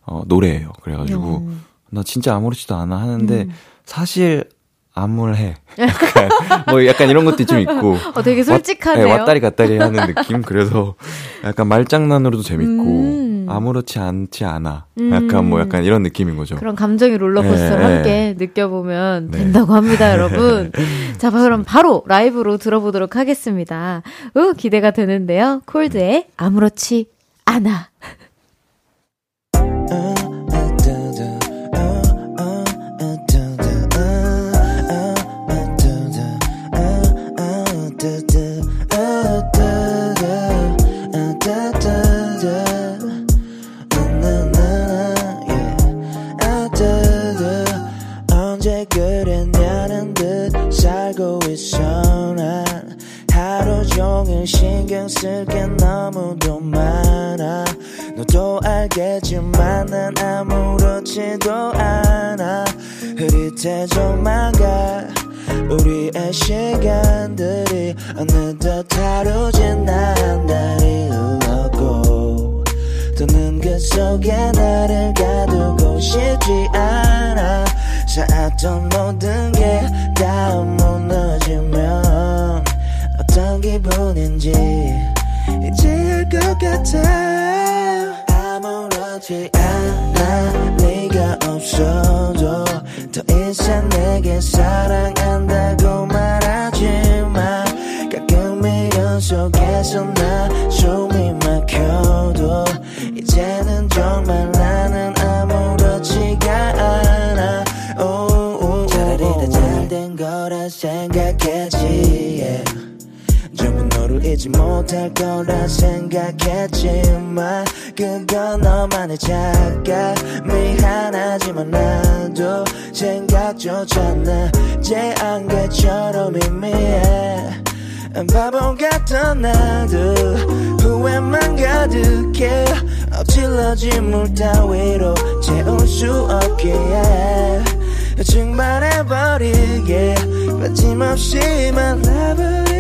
어, 노래예요. 그래가지고 음. 나 진짜 아무렇지도 않아 하는데 음. 사실 암울해. 약간, 뭐 약간 이런 것도 좀 있고. 어, 되게 솔직하네요. 왔, 네, 왔다리 갔다리 하는 느낌? 그래서 약간 말장난으로도 재밌고, 음. 아무렇지 않지 않아. 약간 뭐 음. 약간 이런 느낌인 거죠. 그런 감정의 롤러코스터를 네, 함께 네. 느껴보면 네. 된다고 합니다, 여러분. 자, 그럼 바로 라이브로 들어보도록 하겠습니다. 우, 기대가 되는데요. 콜드의 아무렇지 않아. 알겠지만 난 아무렇지도 않아. 흐릿해져만 가 우리의 시간들이 어느덧 하루 지난 달이 흘렀고 더는 그 속에 나를 가두고 싶지 않아. 쌓았던 모든 게 다 무너지면 어떤 기분인지 이제 할것 같아 아무렇지 않아. 네가 없어도 더 이상 바보 같던 나도 후회만 가득해. 엎질러진 물 따위로 채울 수 없기에 증발해버리게. 빠짐없이 만 나버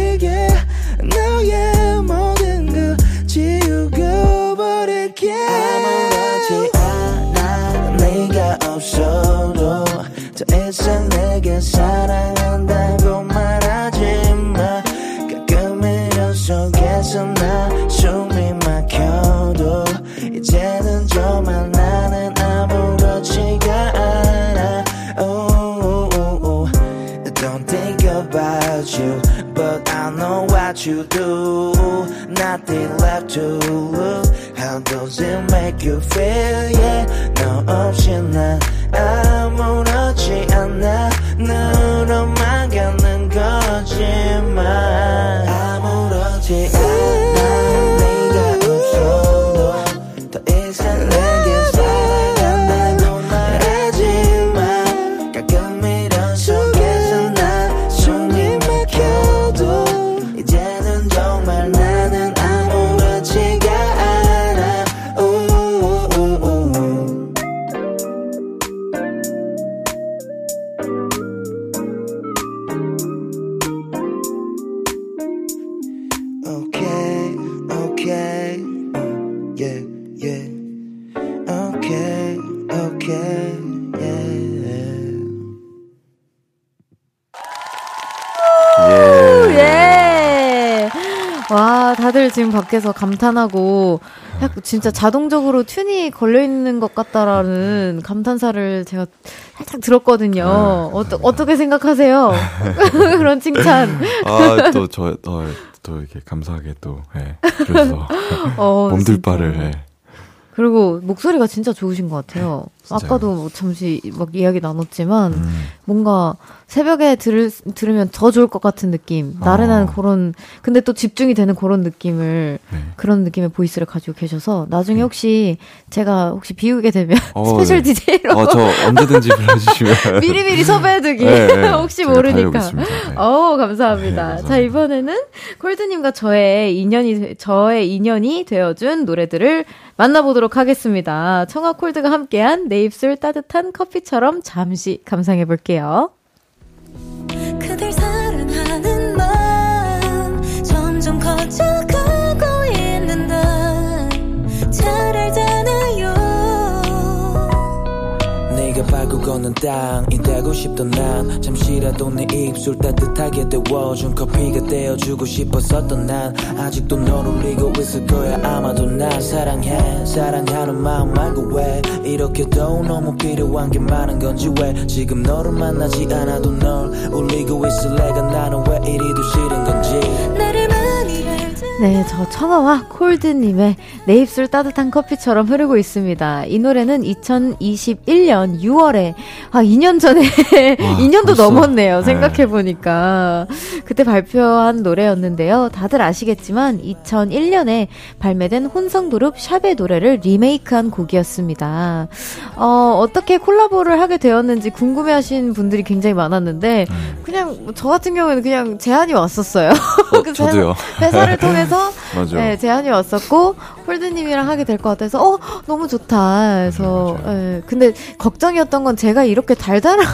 지금 밖에서 감탄하고, 약 진짜 자동적으로 튠이 걸려 있는 것 같다라는 감탄사를 제가 살짝 들었거든요. 어떠, 어떻게 생각하세요? 그런 칭찬. 아, 또, 저, 또, 또 이렇게 감사하게 또, 예. 그래서. 어, 몸둘. 바를, 예. 그리고 목소리가 진짜 좋으신 것 같아요. 아까도 뭐 잠시 막 이야기 나눴지만, 음. 뭔가 새벽에 들을, 들으면 더 좋을 것 같은 느낌. 나른한 어. 그런, 근데 또 집중이 되는 그런 느낌을, 네. 그런 느낌의 보이스를 가지고 계셔서 나중에 혹시 제가 혹시 비우게 되면 어, 스페셜 네. DJ로 어, 저 언제든지 불러주시면. 미리미리 섭외해두기. 네, 네. 혹시 모르니까. 네. 어 감사합니다. 네, 자. 이번에는 콜드님과 저의 인연이, 저의 인연이 되어준 노래들을 만나보도록 하겠습니다. 청아 콜드가 함께한 내 입술 따뜻한 커피처럼 잠시 감상해 볼게요. 그댈 사랑하는 마음 점점 커져 걷는 땅이 되고 싶던 난. 잠시라도 내 입술 따뜻하게 데워준 커피가 되어주고 싶었었던 난. 아직도 널 울리고 있을 거야. 아마도 날 사랑해. 사랑하는 마음 말고 왜? 이렇게도 너무 필요한 게 많은 건지 왜? 지금 너를 만나지 않아도 널 울리고 있을 내가 나는 왜 이리도 싫은 건지 네, 저 청아와 콜드님의 내 입술 따뜻한 커피처럼 흐르고 있습니다. 이 노래는 2021년 6월에, 아, 2년 전에, 와, 2년도 벌써. 넘었네요. 네. 생각해보니까. 그때 발표한 노래였는데요. 다들 아시겠지만, 2001년에 발매된 혼성그룹 샵의 노래를 리메이크한 곡이었습니다. 어, 어떻게 콜라보를 하게 되었는지 궁금해 하신 분들이 굉장히 많았는데, 그냥, 뭐저 같은 경우에는 그냥 제안이 왔었어요. 어, 그 저도요. 회사를 통해서 맞아. 네, 제안이 왔었고 홀드님이랑 하게 될 것 같아서 어 너무 좋다. 그래서 예, 근데 걱정이었던 건 제가 이렇게 달달한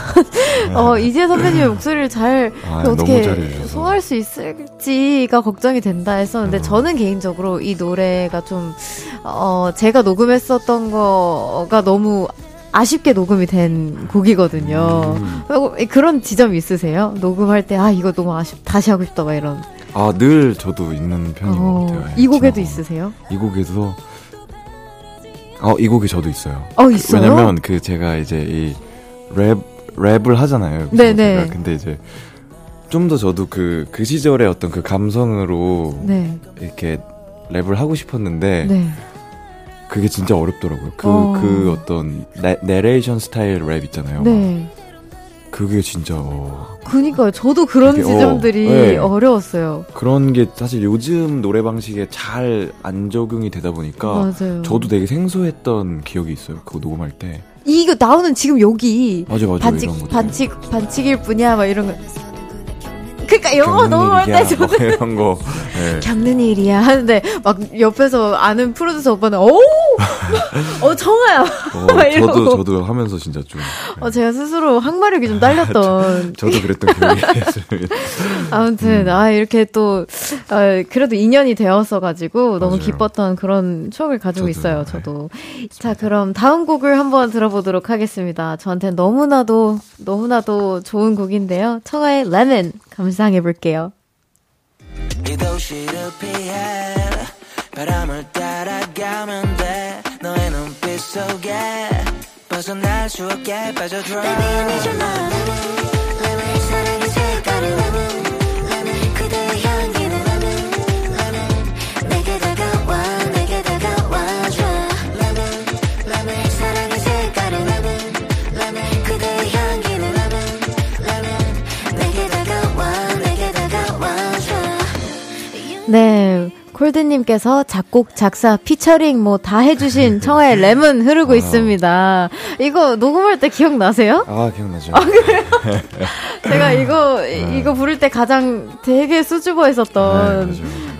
어 이재 선배님의 목소리를 잘 네. 아, 어떻게. 소화할 수 있을지가 걱정이 된다 했었는데 음. 저는 개인적으로 이 노래가 좀 어 제가 녹음했었던 거가 너무 아쉽게 녹음이 된 곡이거든요. 음. 그런 지점 있으세요? 녹음할 때 아 이거 너무 아쉽 다시 하고 싶다 막 이런. 아, 늘 저도 있는 편인 어, 것 같아요. 이 곡에도 있으세요? 이 곡에도 어, 이 곡이 저도 있어요. 어, 있어요? 왜냐면 그 제가 이제 이 랩, 랩을 하잖아요. 네네. 근데 이제 좀 더 저도 그, 그 시절의 어떤 그 감성으로 네. 이렇게 랩을 하고 싶었는데 네. 그게 진짜 어렵더라고요. 그, 어. 그 어떤 내, 내레이션 스타일 랩 있잖아요. 네. 그게 진짜. 어. 그니까요. 저도 그런 그게, 어, 지점들이 어, 네. 려웠어요 그런 게 사실 요즘 노래 방식에 잘 안 적용이 되다 보니까 맞아요. 저도 되게 생소했던 기억이 있어요. 그거 녹음할 때. 이거 나오는 지금 여기 맞아 맞아 반칙 반칙 반칙일 뿐이야 막 이런 거 그러니까 영어 너무 어때 저는 뭐 이런 거 네. 겪는 일이야 하는데 막 옆에서 아는 프로듀서 오빠는 오, 어 정아야. 어, 저도 저도 하면서 진짜 좀. 어 제가 스스로 항마력이 좀 딸렸던. 저 도 그랬던 기억이. 아무튼 음. 아 이렇게 또 어, 그래도 인연이 되었어 가지고 너무 기뻤던 그런 추억을 가지고 저도, 있어요. 저도. 네. 자 그럼 다음 곡을 한번 들어보도록 하겠습니다. 저한테 너무나도 너무나도 좋은 곡인데요. 청아의 레몬 감 상해 볼게요. 이 도시를 피해 바람을 따라가면 돼 너의 눈빛 속에 벗어날 수 없게 빠져들어 Baby your love lemon 사랑의 색깔은 네 콜드님께서 작곡, 작사, 피처링 뭐 다 해주신 청하의 레몬 흐르고 아. 있습니다. 이거 녹음할 때 기억나세요? 아, 기억나죠. 아, 그래요? 제가 이거, 네. 이거 부를 때 가장 되게 수줍어 했었던.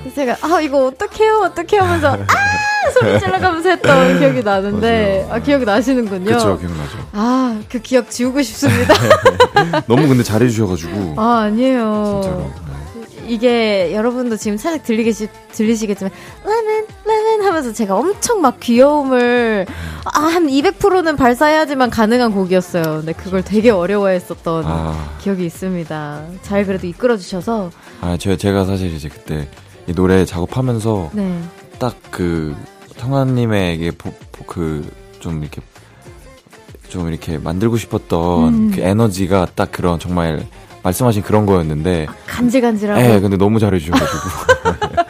네, 제가, 아, 이거 어떡해요, 어떡해 하면서, 아! 소리 질러가면서 했던 기억이 나는데, 맞아요. 아, 기억이 나시는군요. 그쵸, 기억나죠. 아, 그 기억 지우고 싶습니다. 너무 근데 잘해주셔가지고. 아, 아니에요. 진짜로. 이게 여러분도 지금 살짝 들리겠, 들리시겠지만, 레몬, 레몬 하면서 제가 엄청 막 귀여움을, 아, 한 200%는 발사해야지만 가능한 곡이었어요. 근데 그걸 되게 어려워했었던 아. 기억이 있습니다. 잘 그래도 이끌어주셔서. 아, 제가, 제가 사실 이제 그때 이 노래 작업하면서, 네. 딱 그 성환님에게 그, 좀 이렇게, 좀 이렇게 만들고 싶었던 음. 그 에너지가 딱 그런 정말 말씀하신 그런 거였는데 아, 간질간질하고. 네, 근데 너무 잘해주셔가지고.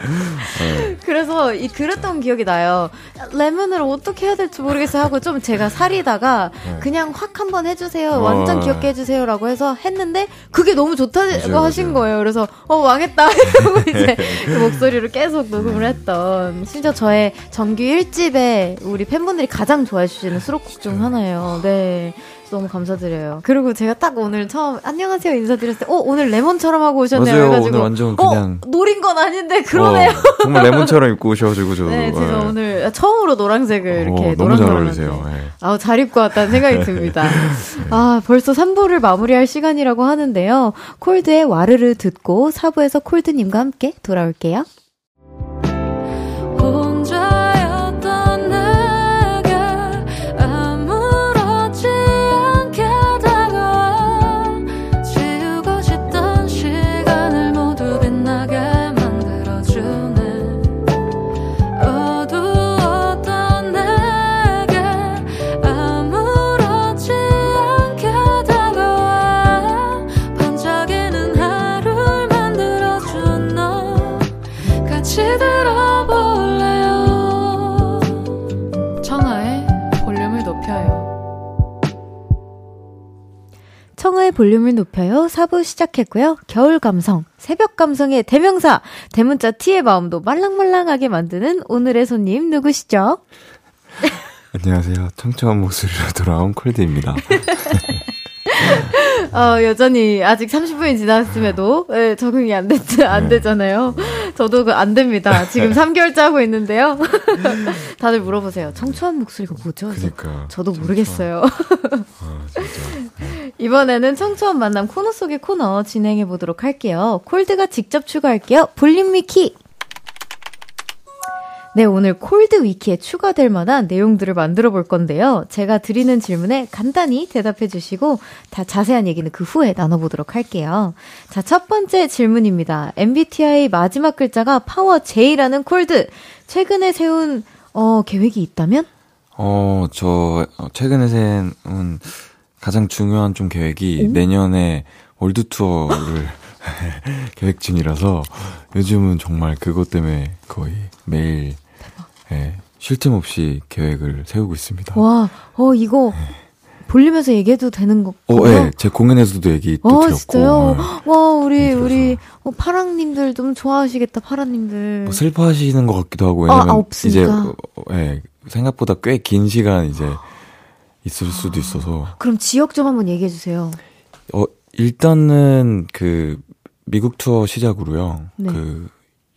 네. 그래서 이 그랬던 기억이 나요. 레몬을 어떻게 해야 될지 모르겠어요 하고 좀 제가 살이다가 네. 그냥 확 한번 해주세요. 어, 완전 귀엽게 해주세요라고 해서 했는데 그게 너무 좋다고 맞아요, 하신 맞아요. 거예요. 그래서 어 망했다 이러고 이제 그 목소리를 계속 녹음을 했던 심지어 저의 정규 1집에 우리 팬분들이 가장 좋아해 주시는 수록곡 중 하나예요. 네. 너무 감사드려요. 그리고 제가 딱 오늘 처음 안녕하세요 인사드렸을 때, 어 오늘 레몬처럼 하고 오셨네요. 맞아요. 해가지고, 오늘 완전 그냥 어, 노린 건 아닌데 그러네요. 어, 정말 레몬처럼 입고 오셔가지고 저. 네, 제가 네. 오늘 처음으로 노란색을 어, 이렇게 너무 잘 어울리세요. 네. 아우 잘 입고 왔다는 생각이 듭니다. 네. 아 벌써 3부를 마무리할 시간이라고 하는데요. 콜드의 와르르 듣고 4부에서 콜드님과 함께 돌아올게요. 볼륨을 높여요. 4부 시작했고요. 겨울 감성, 새벽 감성의 대명사, 대문자 T의 마음도 말랑말랑하게 만드는 오늘의 손님 누구시죠? 안녕하세요. 청청한 목소리로 돌아온 콜드입니다. 어, 여전히 아직 30분이 지났음에도 네, 적응이 안, 됐, 안 네. 되잖아요. 저도 그 안 됩니다. 지금 3개월째 하고 있는데요. 다들 물어보세요. 청초한 목소리가 뭐죠? 그러니까, 저도 청초한. 모르겠어요. 아, 진짜. 이번에는 청초한 만남 코너 속의 코너 진행해 보도록 할게요. 콜드가 직접 추가할게요. 볼륨 위키. 네, 오늘 콜드 위키에 추가될 만한 내용들을 만들어 볼 건데요. 제가 드리는 질문에 간단히 대답해 주시고 다 자세한 얘기는 그 후에 나눠 보도록 할게요. 자, 첫 번째 질문입니다. MBTI 마지막 글자가 파워 J라는 콜드. 최근에 세운 어, 계획이 있다면? 어, 저 어, 최근에 세운 가장 중요한 좀 계획이 오? 내년에 월드 투어를 계획 중이라서 요즘은 정말 그것 때문에 거의 매일 예, 쉴 틈 없이 계획을 세우고 있습니다. 와, 어 이거 네. 볼리면서 얘기해도 되는 거? 어, 예, 네, 제 공연에서도 얘기 또 아, 드렸고. 진짜요? 네. 와, 우리 우리 어, 파랑님들 좀 좋아하시겠다, 파랑님들. 뭐 슬퍼하시는 것 같기도 하고 왜냐면 아, 아, 이제 어, 예, 생각보다 꽤 긴 시간 이제 있을 수도 있어서. 그럼 지역 좀 한번 얘기해 주세요. 어, 일단은 그 미국 투어 시작으로요. 네. 그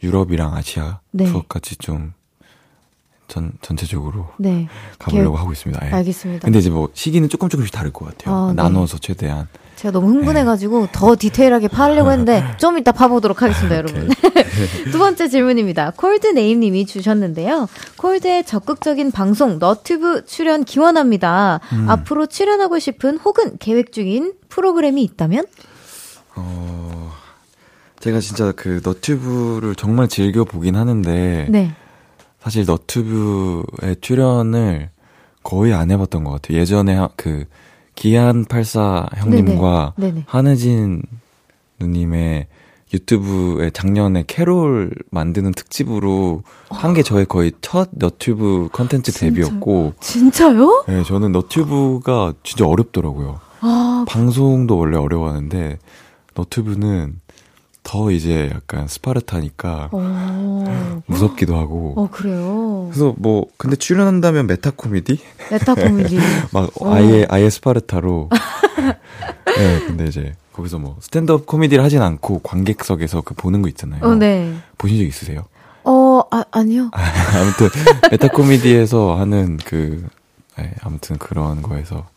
유럽이랑 아시아 네. 투어까지 좀 전, 전체적으로 네. 가보려고 하고 있습니다. 예. 알겠습니다. 근데 이제 뭐 시기는 조금 조금씩 다를 것 같아요. 아, 네. 나눠서 최대한. 제가 너무 흥분해가지고 네. 더 디테일하게 파려고 했는데 좀 이따 파보도록 하겠습니다, 여러분. 두 번째 질문입니다. 콜드네임님이 주셨는데요. 콜드의 적극적인 방송 너튜브 출연 기원합니다. 음. 앞으로 출연하고 싶은 혹은 계획 중인 프로그램이 있다면? 어, 제가 진짜 그 너튜브를 정말 즐겨 보긴 하는데 네. 사실 너튜브에 출연을 거의 안 해봤던 것 같아요. 예전에 그 기한 84 형님과 네네. 한혜진 누님의 유튜브에 작년에 캐롤 만드는 특집으로 한게 저의 거의 첫 너튜브 컨텐츠 데뷔였고 진짜요? 네, 저는 너튜브가 진짜 어렵더라고요. 아, 방송도 원래 어려워하는데 너튜브는 더 이제 약간 스파르타니까 오. 어. 무섭기도 하고. 어 그래요. 그래서 뭐 근데 출연한다면 메타 코미디? 메타 코미디. 막 오. 어. 아예 아예 스파르타로. 네, 근데 이제 거기서 뭐 스탠드업 코미디를 하진 않고 관객석에서 그 보는 거 있잖아요. 어, 네. 보신 적 있으세요? 어, 아, 아니요. 아무튼 메타 코미디에서 하는 그 네, 아무튼 그런 거에서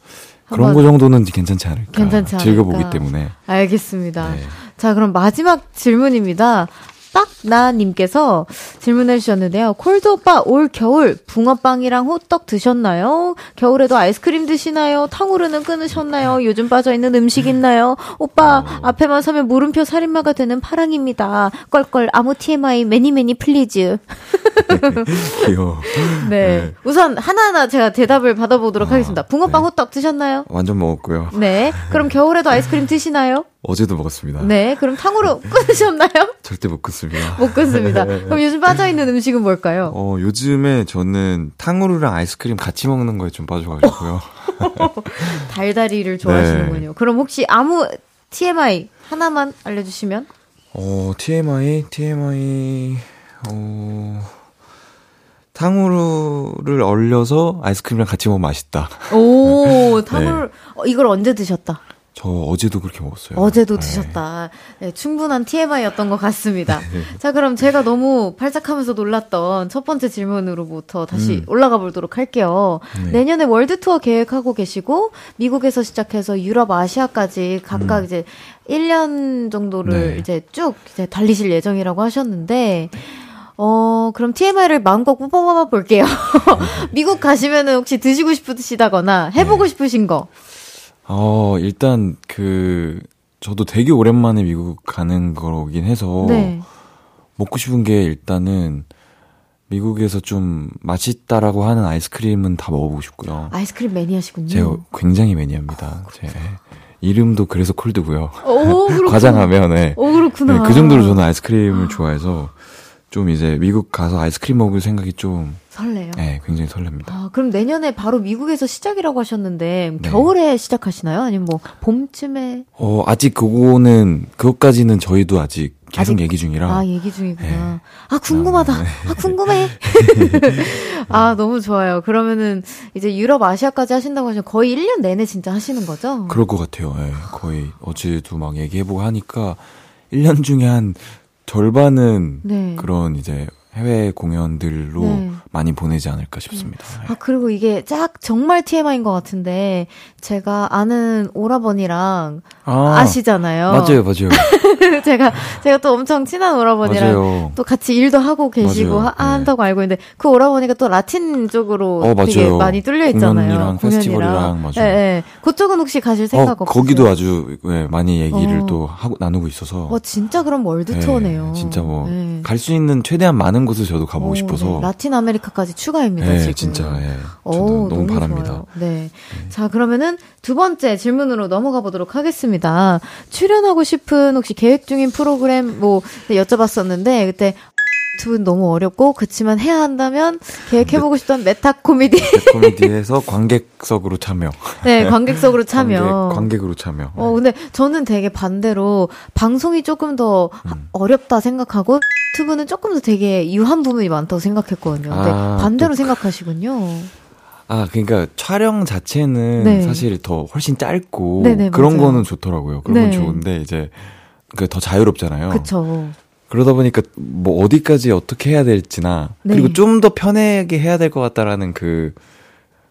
그런 거 정도는 괜찮지 않을까. 괜찮지 않을까. 즐겨보기 때문에. 알겠습니다. 네. 자, 그럼 마지막 질문입니다. 딱나님께서 질문해 주셨는데요. 콜드 오빠 올 겨울 붕어빵이랑 호떡 드셨나요? 겨울에도 아이스크림 드시나요? 탕후루는 끊으셨나요? 요즘 빠져 있는 음식 있나요? 오빠 어. 앞에만 서면 물음표 살인마가 되는 파랑입니다. 껄껄 아무 TMI many many please. 귀여워. 네. 네. 우선 하나하나 제가 대답을 받아보도록 아, 하겠습니다. 붕어빵 네. 호떡 드셨나요? 완전 먹었고요. 네. 그럼 겨울에도 아이스크림 드시나요? 어제도 먹었습니다. 네. 그럼 탕후루 끊으셨나요? 절대 못 끊습니다. 못 끊습니다. 그럼 요즘 빠져있는 음식은 뭘까요? 어, 요즘에 저는 탕후루랑 아이스크림 같이 먹는 거에 좀 빠져가지고요. 달달이를 좋아하시는군요. 네. 그럼 혹시 아무 TMI 하나만 알려주시면? 어, TMI, TMI, 어, 탕후루를 얼려서 아이스크림이랑 같이 먹으면 맛있다. 오, 탕후루, 네. 어, 이걸 언제 드셨다? 저 어제도 그렇게 먹었어요. 어제도 네. 드셨다. 네, 충분한 TMI였던 것 같습니다. 네. 자, 그럼 제가 너무 팔짝하면서 놀랐던 첫 번째 질문으로부터 다시 음. 올라가 보도록 할게요. 네. 내년에 월드 투어 계획하고 계시고 미국에서 시작해서 유럽, 아시아까지 각각 음. 이제 1년 정도를 네. 이제 쭉 이제 달리실 예정이라고 하셨는데 어, 그럼 TMI를 마음껏 뽑아봐 볼게요. 미국 가시면은 혹시 드시고 싶으시다거나 해보고 네. 싶으신 거. 어, 일단 그 저도 되게 오랜만에 미국 가는 거긴 해서 네. 먹고 싶은 게 일단은 미국에서 좀 맛있다라고 하는 아이스크림은 다 먹어보고 싶고요. 아이스크림 매니아시군요. 제가 굉장히 매니아입니다. 아, 제 이름도 그래서 콜드고요. 오, 과장하면 네. 오, 그렇구나. 네, 그 정도로 저는 아이스크림을 좋아해서 좀 이제 미국 가서 아이스크림 먹을 생각이 좀 설레요. 네, 굉장히 설렙니다. 아, 그럼 내년에 바로 미국에서 시작이라고 하셨는데 네. 겨울에 시작하시나요? 아니면 뭐 봄쯤에? 어, 아직 그거는 그것까지는 저희도 아직 계속 아직, 얘기 중이라. 아, 얘기 중이구나. 네. 아, 궁금하다. 네. 아, 궁금해. 아, 너무 좋아요. 그러면은 이제 유럽, 아시아까지 하신다고 하시면 거의 1년 내내 진짜 하시는 거죠? 그럴 것 같아요. 네. 거의 어제도 막 얘기해 보고 하니까 1년 중에 한 절반은 네. 그런 이제 해외 공연들로 네. 많이 보내지 않을까 싶습니다. 네. 아, 그리고 이게 짝 정말 TMI인 것 같은데, 제가 아는 오라버니랑 아, 시잖아요 맞아요, 맞아요. 제가, 제가 또 엄청 친한 오라버니랑 맞아요. 또 같이 일도 하고 계시고 하, 네. 한다고 알고 있는데, 그 오라버니가 또 라틴 쪽으로 어, 되게 많이 뚫려 있잖아요. 공연이랑, 공연이랑. 페스티벌이랑, 맞아요. 네, 네. 그쪽은 혹시 가실 생각 어, 없어요? 거기도 아주 네, 많이 얘기를 어. 또 하고 나누고 있어서. 와, 진짜 그럼 월드 네, 투어네요. 진짜 뭐, 갈 수 있는 최대한 많은 곳을 저도 가보고 오, 싶어서. 라틴 아메리카까지 추가입니다, 네, 지금. 진짜, 예. 오, 너무, 바랍니다. 네. 네. 자, 그러면은 두 번째 질문으로 넘어가 보도록 하겠습니다. 출연하고 싶은 혹시 계획 중인 프로그램 뭐 여쭤봤었는데 그때 두분 너무 어렵고 그치만 해야 한다면 계획해보고 싶던 메타 코미디 코미디에서 관객석으로 참여. 네, 관객석으로 참여. 관객, 으로 참여. 어, 근데 저는 되게 반대로 방송이 조금 더 음. 어렵다 생각하고 유튜브는 조금 더 되게 유한 부분이 많다고 생각했거든요. 근데 아, 반대로 또... 생각하시군요. 아, 그러니까 촬영 자체는 네. 사실 더 훨씬 짧고 네네, 그런 맞아요. 거는 좋더라고요. 그런 네. 건 좋은데 이제 그 더 자유롭잖아요. 그렇죠. 그러다 보니까 뭐 어디까지 어떻게 해야 될지나 네. 그리고 좀 더 편하게 해야 될 것 같다라는 그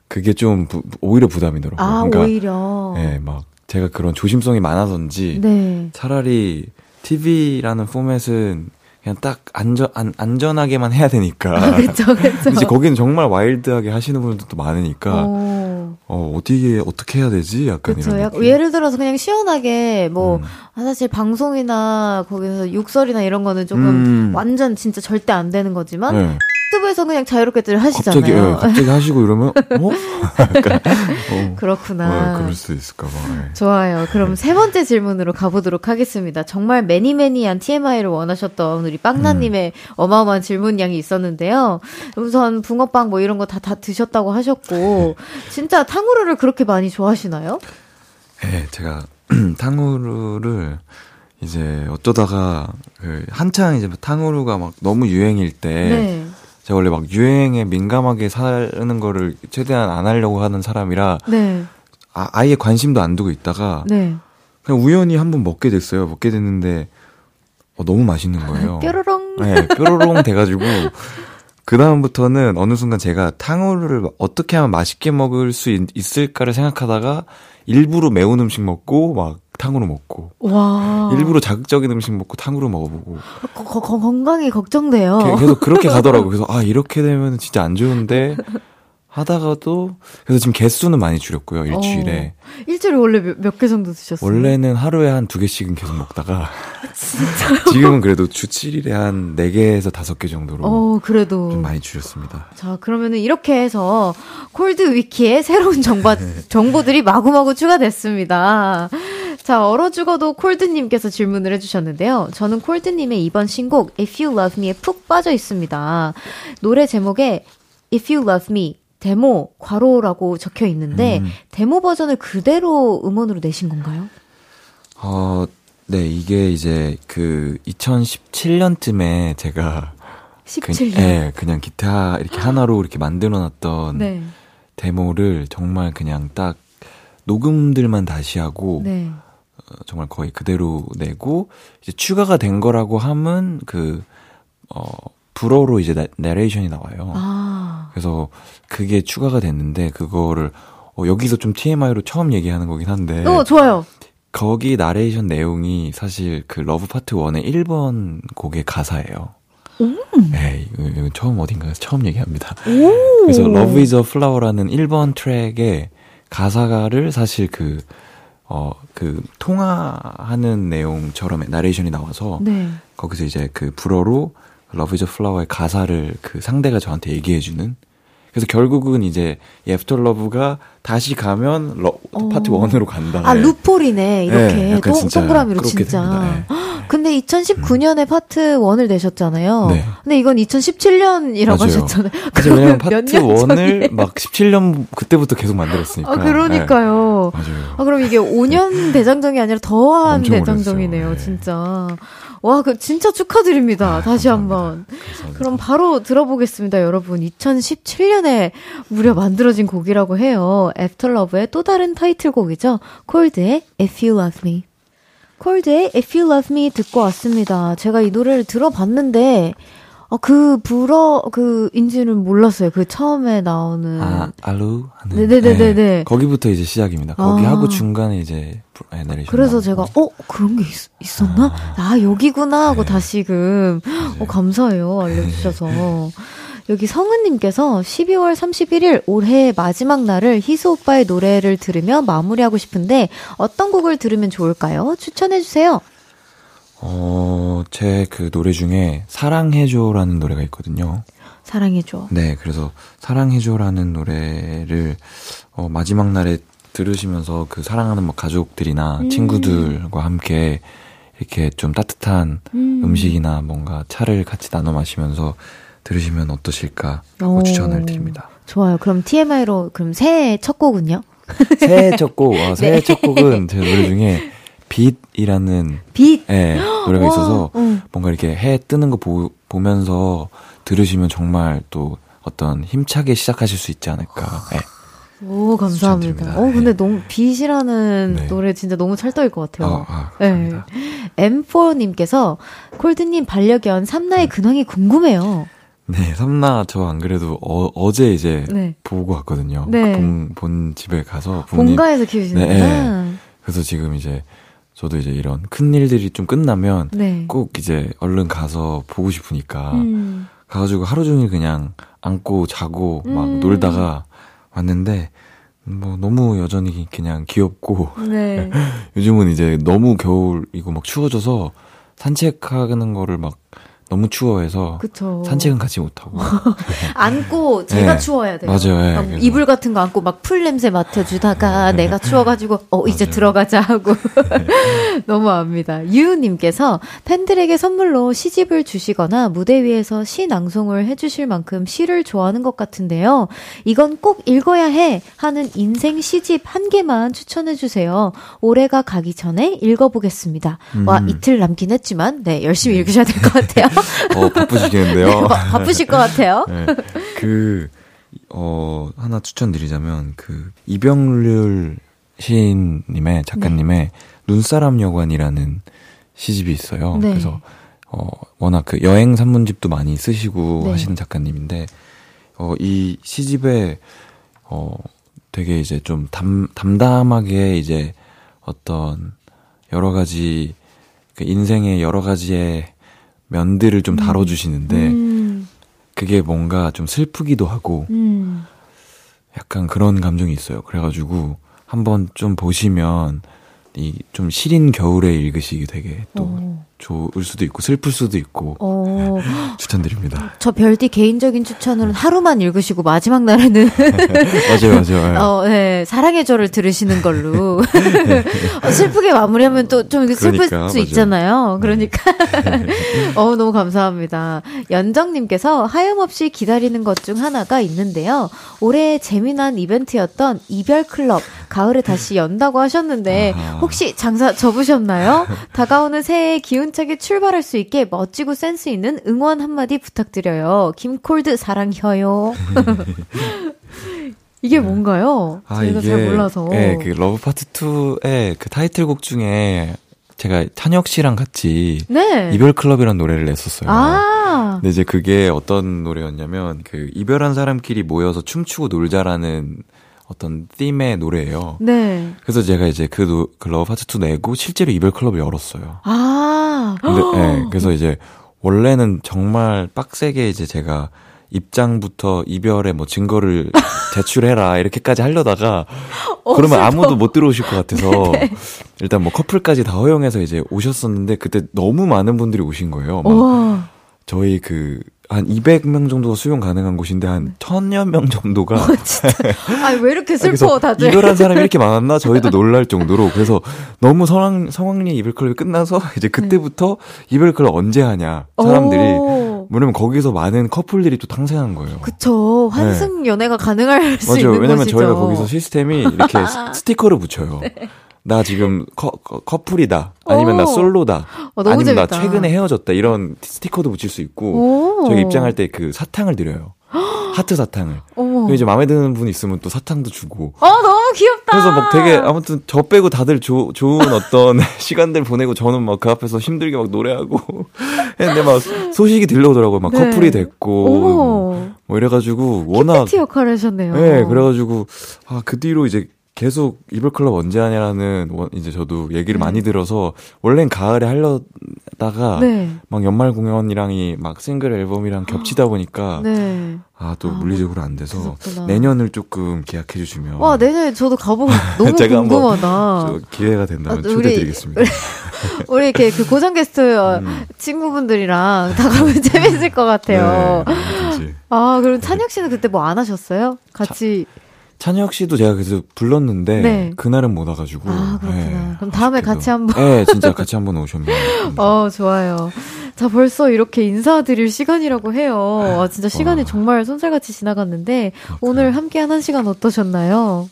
그게 좀 부, 오히려 부담이더라고요. 아, 그러니까, 오히려. 네, 막 제가 그런 조심성이 많아서인지 네. 차라리 TV라는 포맷은 그냥 딱 안전 안, 안전하게만 해야 되니까. 아, 그쵸, 그쵸. 이제 거기는 정말 와일드하게 하시는 분들도 많으니까. 어, 어 어디에 어떻게 해야 되지? 약간 그쵸, 이런. 약, 예를 들어서 그냥 시원하게 뭐 음. 아, 사실 방송이나 거기서 욕설이나 이런 거는 조금 음. 완전 진짜 절대 안 되는 거지만. 네. 유튜브에서 그냥 자유롭게 들 하시잖아요. 갑자기, 예, 갑자기 하시고 이러면, 어? 약간, 어, 그렇구나. 어, 그럴 수 있을까 봐. 예. 좋아요. 그럼 세 번째 질문으로 가보도록 하겠습니다. 정말 매니매니한 TMI를 원하셨던 우리 빵나님의 음. 어마어마한 질문량이 있었는데요. 우선 붕어빵 뭐 이런 거 다, 다 드셨다고 하셨고, 진짜 탕후루를 그렇게 많이 좋아하시나요? 네, 제가 탕후루를 이제 어쩌다가 그 한창 이제 탕후루가 막 너무 유행일 때 네. 제가 원래 막 유행에 민감하게 사는 거를 최대한 안 하려고 하는 사람이라 네. 아, 아예 관심도 안 두고 있다가 네. 그냥 우연히 한번 먹게 됐어요. 먹게 됐는데 어, 너무 맛있는 거예요. 뾰로롱. 네, 뾰로롱 돼가지고 그 다음부터는 어느 순간 제가 탕후루를 어떻게 하면 맛있게 먹을 수 있, 을까를 생각하다가 일부러 매운 음식 먹고 막 탕후루 먹고 와. 일부러 자극적인 음식 먹고 탕후루 먹어보고 거, 거, 건강이 걱정돼요. 계속 그렇게 가더라고. 그래서 아 이렇게 되면 진짜 안 좋은데 하다가도 그래서 지금 개수는 많이 줄였고요 일주일에. 어. 일주일에 원래 몇 개 정도 드셨어요? 원래는 하루에 한 두 개씩은 계속 먹다가 지금은 그래도 주 7일에 한 4개에서 5개 정도로 어, 그래도 좀 많이 줄였습니다. 자, 그러면은 이렇게 해서 콜드 위키에 새로운 정보, 정보들이 마구마구 추가됐습니다. 자, 얼어 죽어도 콜드님께서 질문을 해주셨는데요. 저는 콜드님의 이번 신곡 If You Love Me에 푹 빠져 있습니다. 노래 제목에 If You Love Me 데모 괄호라고 적혀 있는데 음. 데모 버전을 그대로 음원으로 내신 건가요? 어, 네, 이게 이제 그 2017년쯤에 제가 17년. 그, 네, 그냥 기타 이렇게 하나로 이렇게 만들어 놨던 네. 데모를 정말 그냥 딱 녹음들만 다시 하고 네. 어, 정말 거의 그대로 내고 이제 추가가 된 거라고 하면 그 어, 불어로 이제 나, 내레이션이 나와요. 아. 그래서 그게 추가가 됐는데 그거를 어, 여기서 좀 TMI로 처음 얘기하는 거긴 한데. 어, 좋아요. 거기 나레이션 내용이 사실 그 러브 파트 1의 1번 곡의 가사예요. 음. 네, 이거 처음 어딘가에서 처음 얘기합니다. 오. 그래서 Love is a Flower라는 1번 트랙의 가사가를 사실 그, 어, 그, 통화하는 내용처럼 나레이션이 나와서, 네. 거기서 이제 그 불어로 Love is Flower의 가사를 그 상대가 저한테 얘기해주는 그래서 결국은 이제 After Love가 다시 가면 러, 어. part one으로 간다. 아 루프이네 이렇게 네, 동, 동그라미로 진짜. 네. 근데 2019년에 음. part one을 내셨잖아요. 네. 근데 이건 2017년이라고 맞아요. 하셨잖아요. 그러면 part one을 막 17년 그때부터 계속 만들었으니까. 아 그러니까요. 네. 맞아요. 아 그럼 이게 5년 대장정이 아니라 더한 대장정이네요, 네. 진짜. 와, 그 진짜 축하드립니다. 아, 다시 한번. 그럼 바로 들어보겠습니다, 여러분. 2017년에 무려 만들어진 곡이라고 해요. 애프터러브의 또 다른 타이틀곡이죠. 콜드의 If You Love Me. 콜드의 If You Love Me 듣고 왔습니다. 제가 이 노래를 들어봤는데 어, 그 불어 그 인지는 몰랐어요. 그 처음에 나오는 아 알루 하는 네네네네 네, 거기부터 이제 시작입니다. 거기 아. 하고 중간에 이제 내리션 그래서 제가 어 그런 게 있, 었나 아. 아, 여기구나 하고 네. 다시금 네. 어 감사해요 알려주셔서 여기 성은님께서 12월 31일 올해 마지막 날을 희수 오빠의 노래를 들으며 마무리하고 싶은데 어떤 곡을 들으면 좋을까요? 추천해주세요. 어, 제 그 노래 중에 사랑해줘라는 노래가 있거든요. 사랑해줘. 네, 그래서 사랑해줘라는 노래를 어, 마지막 날에 들으시면서 그 사랑하는 뭐 가족들이나 음. 친구들과 함께 이렇게 좀 따뜻한 음. 식이나 뭔가 차를 같이 나눠 마시면서 들으시면 어떠실까 오. 추천을 드립니다. 좋아요. 그럼 TMI로 그럼 새해 첫 곡은요? 새해 첫 곡, 어, 새해 네. 첫 곡은 제 노래 중에 빛이라는 빛 네, 노래가 있어서 와, 뭔가 이렇게 해 뜨는 거 보, 보면서 들으시면 정말 또 어떤 힘차게 시작하실 수 있지 않을까. 네. 오 감사합니다. 어 근데 네. 너무 빛이라는 네. 노래 진짜 너무 찰떡일 것 같아요. 어, 아, 네. M4님께서 콜드님 반려견 삼나의 근황이 궁금해요. 네, 삼나 저 안 그래도 어, 제 이제 네. 보고 왔거든요. 네. 본, 본 집에 가서 부모님, 본가에서 키우시는구나. 네, 그래서 지금 이제 저도 이제 이런 큰 일들이 좀 끝나면 네. 꼭 이제 얼른 가서 보고 싶으니까 음. 가가지고 하루 종일 그냥 안고 자고 막 음. 놀다가 왔는데 뭐 너무 여전히 그냥 귀엽고 네. 요즘은 이제 너무 겨울이고 막 추워져서 산책하는 거를 막 너무 추워해서 그쵸. 산책은 같이 못하고 안고 제가 네. 추워야 돼요. 맞아요. 네. 이불 같은 거 안고 막 풀 냄새 맡아주다가 네. 내가 추워가지고 어 이제 맞아요. 들어가자 하고 네. 너무 압니다. 유우님께서 팬들에게 선물로 시집을 주시거나 무대 위에서 시 낭송을 해주실 만큼 시를 좋아하는 것 같은데요. 이건 꼭 읽어야 해 하는 인생 시집 한 개만 추천해 주세요. 올해가 가기 전에 읽어보겠습니다. 음. 와 이틀 남긴 했지만 네 열심히 네. 읽으셔야 될 것 같아요. 어, 바쁘시겠는데요? 네, 바, 쁘실것 같아요. 네. 그, 어, 하나 추천드리자면, 그, 이병률 시인님의, 작가님의 네. 눈사람 여관이라는 시집이 있어요. 네. 그래서, 어, 워낙 그 여행 산문집도 많이 쓰시고 네. 하시는 작가님인데, 어, 이 시집에, 어, 되게 이제 좀 담, 담담하게 이제 어떤 여러 가지, 그 인생의 여러 가지의 면들을 좀 음. 다뤄주시는데 음. 그게 뭔가 좀 슬프기도 하고 음. 약간 그런 감정이 있어요. 그래가지고 한번 좀 보시면 이 좀 시린 겨울에 읽으시기 되게 또 어. 좋을 수도 있고 슬플 수도 있고 어. 추천드립니다. 저 별디 개인적인 추천으로는 하루만 읽으시고 마지막 날에는 맞아요, 맞아요. 어, 네, 사랑의 저를 들으시는 걸로 어, 슬프게 마무리하면 또 좀 슬플 그러니까, 수 맞아요. 있잖아요. 그러니까 어 너무 감사합니다. 연정님께서 하염없이 기다리는 것 중 하나가 있는데요. 올해 재미난 이벤트였던 이별 클럽 가을에 다시 연다고 하셨는데 혹시 장사 접으셨나요? 다가오는 새해 기운 기운차게 출발할 수 있게 멋지고 센스 있는 응원 한마디 부탁드려요. 김콜드 사랑혀요. 이게 뭔가요? 아, 제가 이게, 잘 몰라서. 네, 그 러브 파트 2의 그 타이틀곡 중에 제가 찬혁 씨랑 같이 네. 이별 클럽이라는 노래를 냈었어요. 아. 근데 이제 그게 어떤 노래였냐면 그 이별한 사람끼리 모여서 춤추고 놀자라는 어떤 팀의 노래예요. 네. 그래서 제가 이제 그, 노, 그 러브 파트 2 내고 실제로 이별 클럽을 열었어요. 아. 근데 네, 그래서 이제 원래는 정말 빡세게 이제 제가 입장부터 이별의 뭐 증거를 제출해라 이렇게까지 하려다가 어, 그러면 아무도 못 들어오실 것 같아서 네. 일단 뭐 커플까지 다 허용해서 이제 오셨었는데 그때 너무 많은 분들이 오신 거예요. 막 저희 그 한 200명 정도가 수용 가능한 곳인데 한 1000여 명 정도가 어, 아, 왜 이렇게 슬퍼 다들 이별한 사람이 이렇게 많았나 저희도 놀랄 정도로 그래서 너무 성황 성황리 이별 클럽이 끝나서 이제 그때부터 네. 이별 클럽 언제 하냐 사람들이 왜냐면 거기서 많은 커플들이 또 탄생한 거예요. 그쵸 환승 네. 연애가 가능할 수 맞아요. 있는 왜냐면. 저희가 거기서 시스템이 이렇게 스티커를 붙여요. 네. 나 지금 커, 커플이다. 아니면 오. 나 솔로다. 어, 아니면 재밌다. 나 최근에 헤어졌다. 이런 스티커도 붙일 수 있고 저희 입장할 때 그 사탕을 드려요. 하트 사탕을. 어머. 이제 마음에 드는 분 있으면 또 사탕도 주고. 어, 너무 귀엽다. 그래서 막 되게 아무튼 저 빼고 다들 조, 좋은 어떤 시간들 보내고 저는 막 그 앞에서 힘들게 막 노래하고 했는데 막 소식이 들려오더라고요. 막 네. 커플이 됐고. 어머. 뭐 이래가지고 워낙. 키 역할을 하셨네요. 네, 그래가지고 아, 그 뒤로 이제 계속 이별 클럽 언제 하냐라는 이제 저도 얘기를 네. 많이 들어서 원래는 가을에 하려다가 네. 막 연말 공연이랑이 막 싱글 앨범이랑 겹치다 보니까 네. 아또 아, 물리적으로 안 돼서 그렇구나. 내년을 조금 계약해 주시면 와 내년에 저도 가보고 너무 제가 궁금하다. 기회가 된다면 아, 초대드리겠습니다. 우리, 우리 이렇게 그 고정 게스트 음. 친구분들이랑 다 가면 재밌을 것 같아요. 네, 아 그럼 찬혁 씨는 그때 뭐 안 하셨어요? 같이 차, 찬혁 씨도 제가 그래서 불렀는데 네. 그날은 못 와가지고. 아 그렇구나. 네, 그럼 다음에 아쉽게도. 같이 한번. 네, 진짜 같이 한번 오셨면. 어 좋아요. 자 벌써 이렇게 인사드릴 시간이라고 해요. 아, 진짜 시간이 와. 정말 손살같이 지나갔는데 그렇구나. 오늘 함께한 한 시간 어떠셨나요?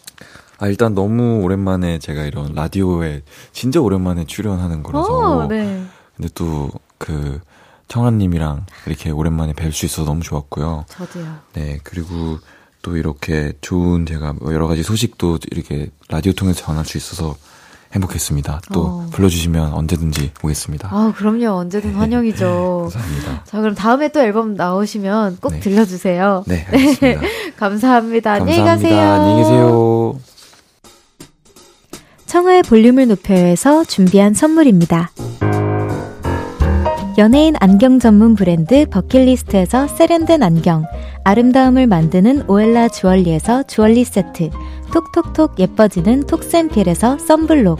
아 일단 너무 오랜만에 제가 이런 라디오에 진짜 오랜만에 출연하는 거라서. 어, 네. 근데 또그 청아님이랑 이렇게 오랜만에 뵐 수 있어서 너무 좋았고요. 저도요. 네 그리고 또 이렇게 좋은 제가 뭐 여러 가지 소식도 이렇게 라디오 통해서 전할 수 있어서 행복했습니다. 또 어. 불러주시면 언제든지 오겠습니다. 아, 그럼요. 언제든 네. 환영이죠. 감사합니다. 자, 그럼 다음에 또 앨범 나오시면 꼭 네. 들려주세요. 네. 감사합니다. 감사합니다. 안녕히 가세요. 안녕히 계세요. 청하의 볼륨을 높여서 준비한 선물입니다. 연예인 안경 전문 브랜드 버킷리스트에서 세련된 안경, 아름다움을 만드는 오엘라 주얼리에서 주얼리 세트, 톡톡톡 예뻐지는 톡센필에서 썬블록,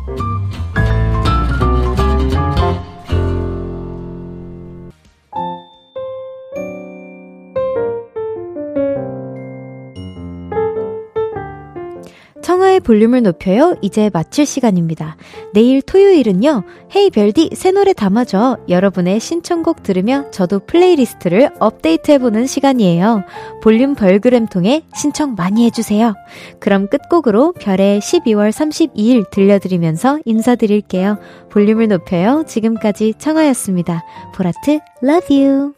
청하의 볼륨을 높여요. 이제 마칠 시간입니다. 내일 토요일은요. Hey 별디 새 노래 담아줘. 여러분의 신청곡 들으며 저도 플레이리스트를 업데이트해보는 시간이에요. 볼륨 별그램 통해 신청 많이 해주세요. 그럼 끝곡으로 별의 12월 32일 들려드리면서 인사드릴게요. 볼륨을 높여요. 지금까지 청하였습니다. 보라트, love you.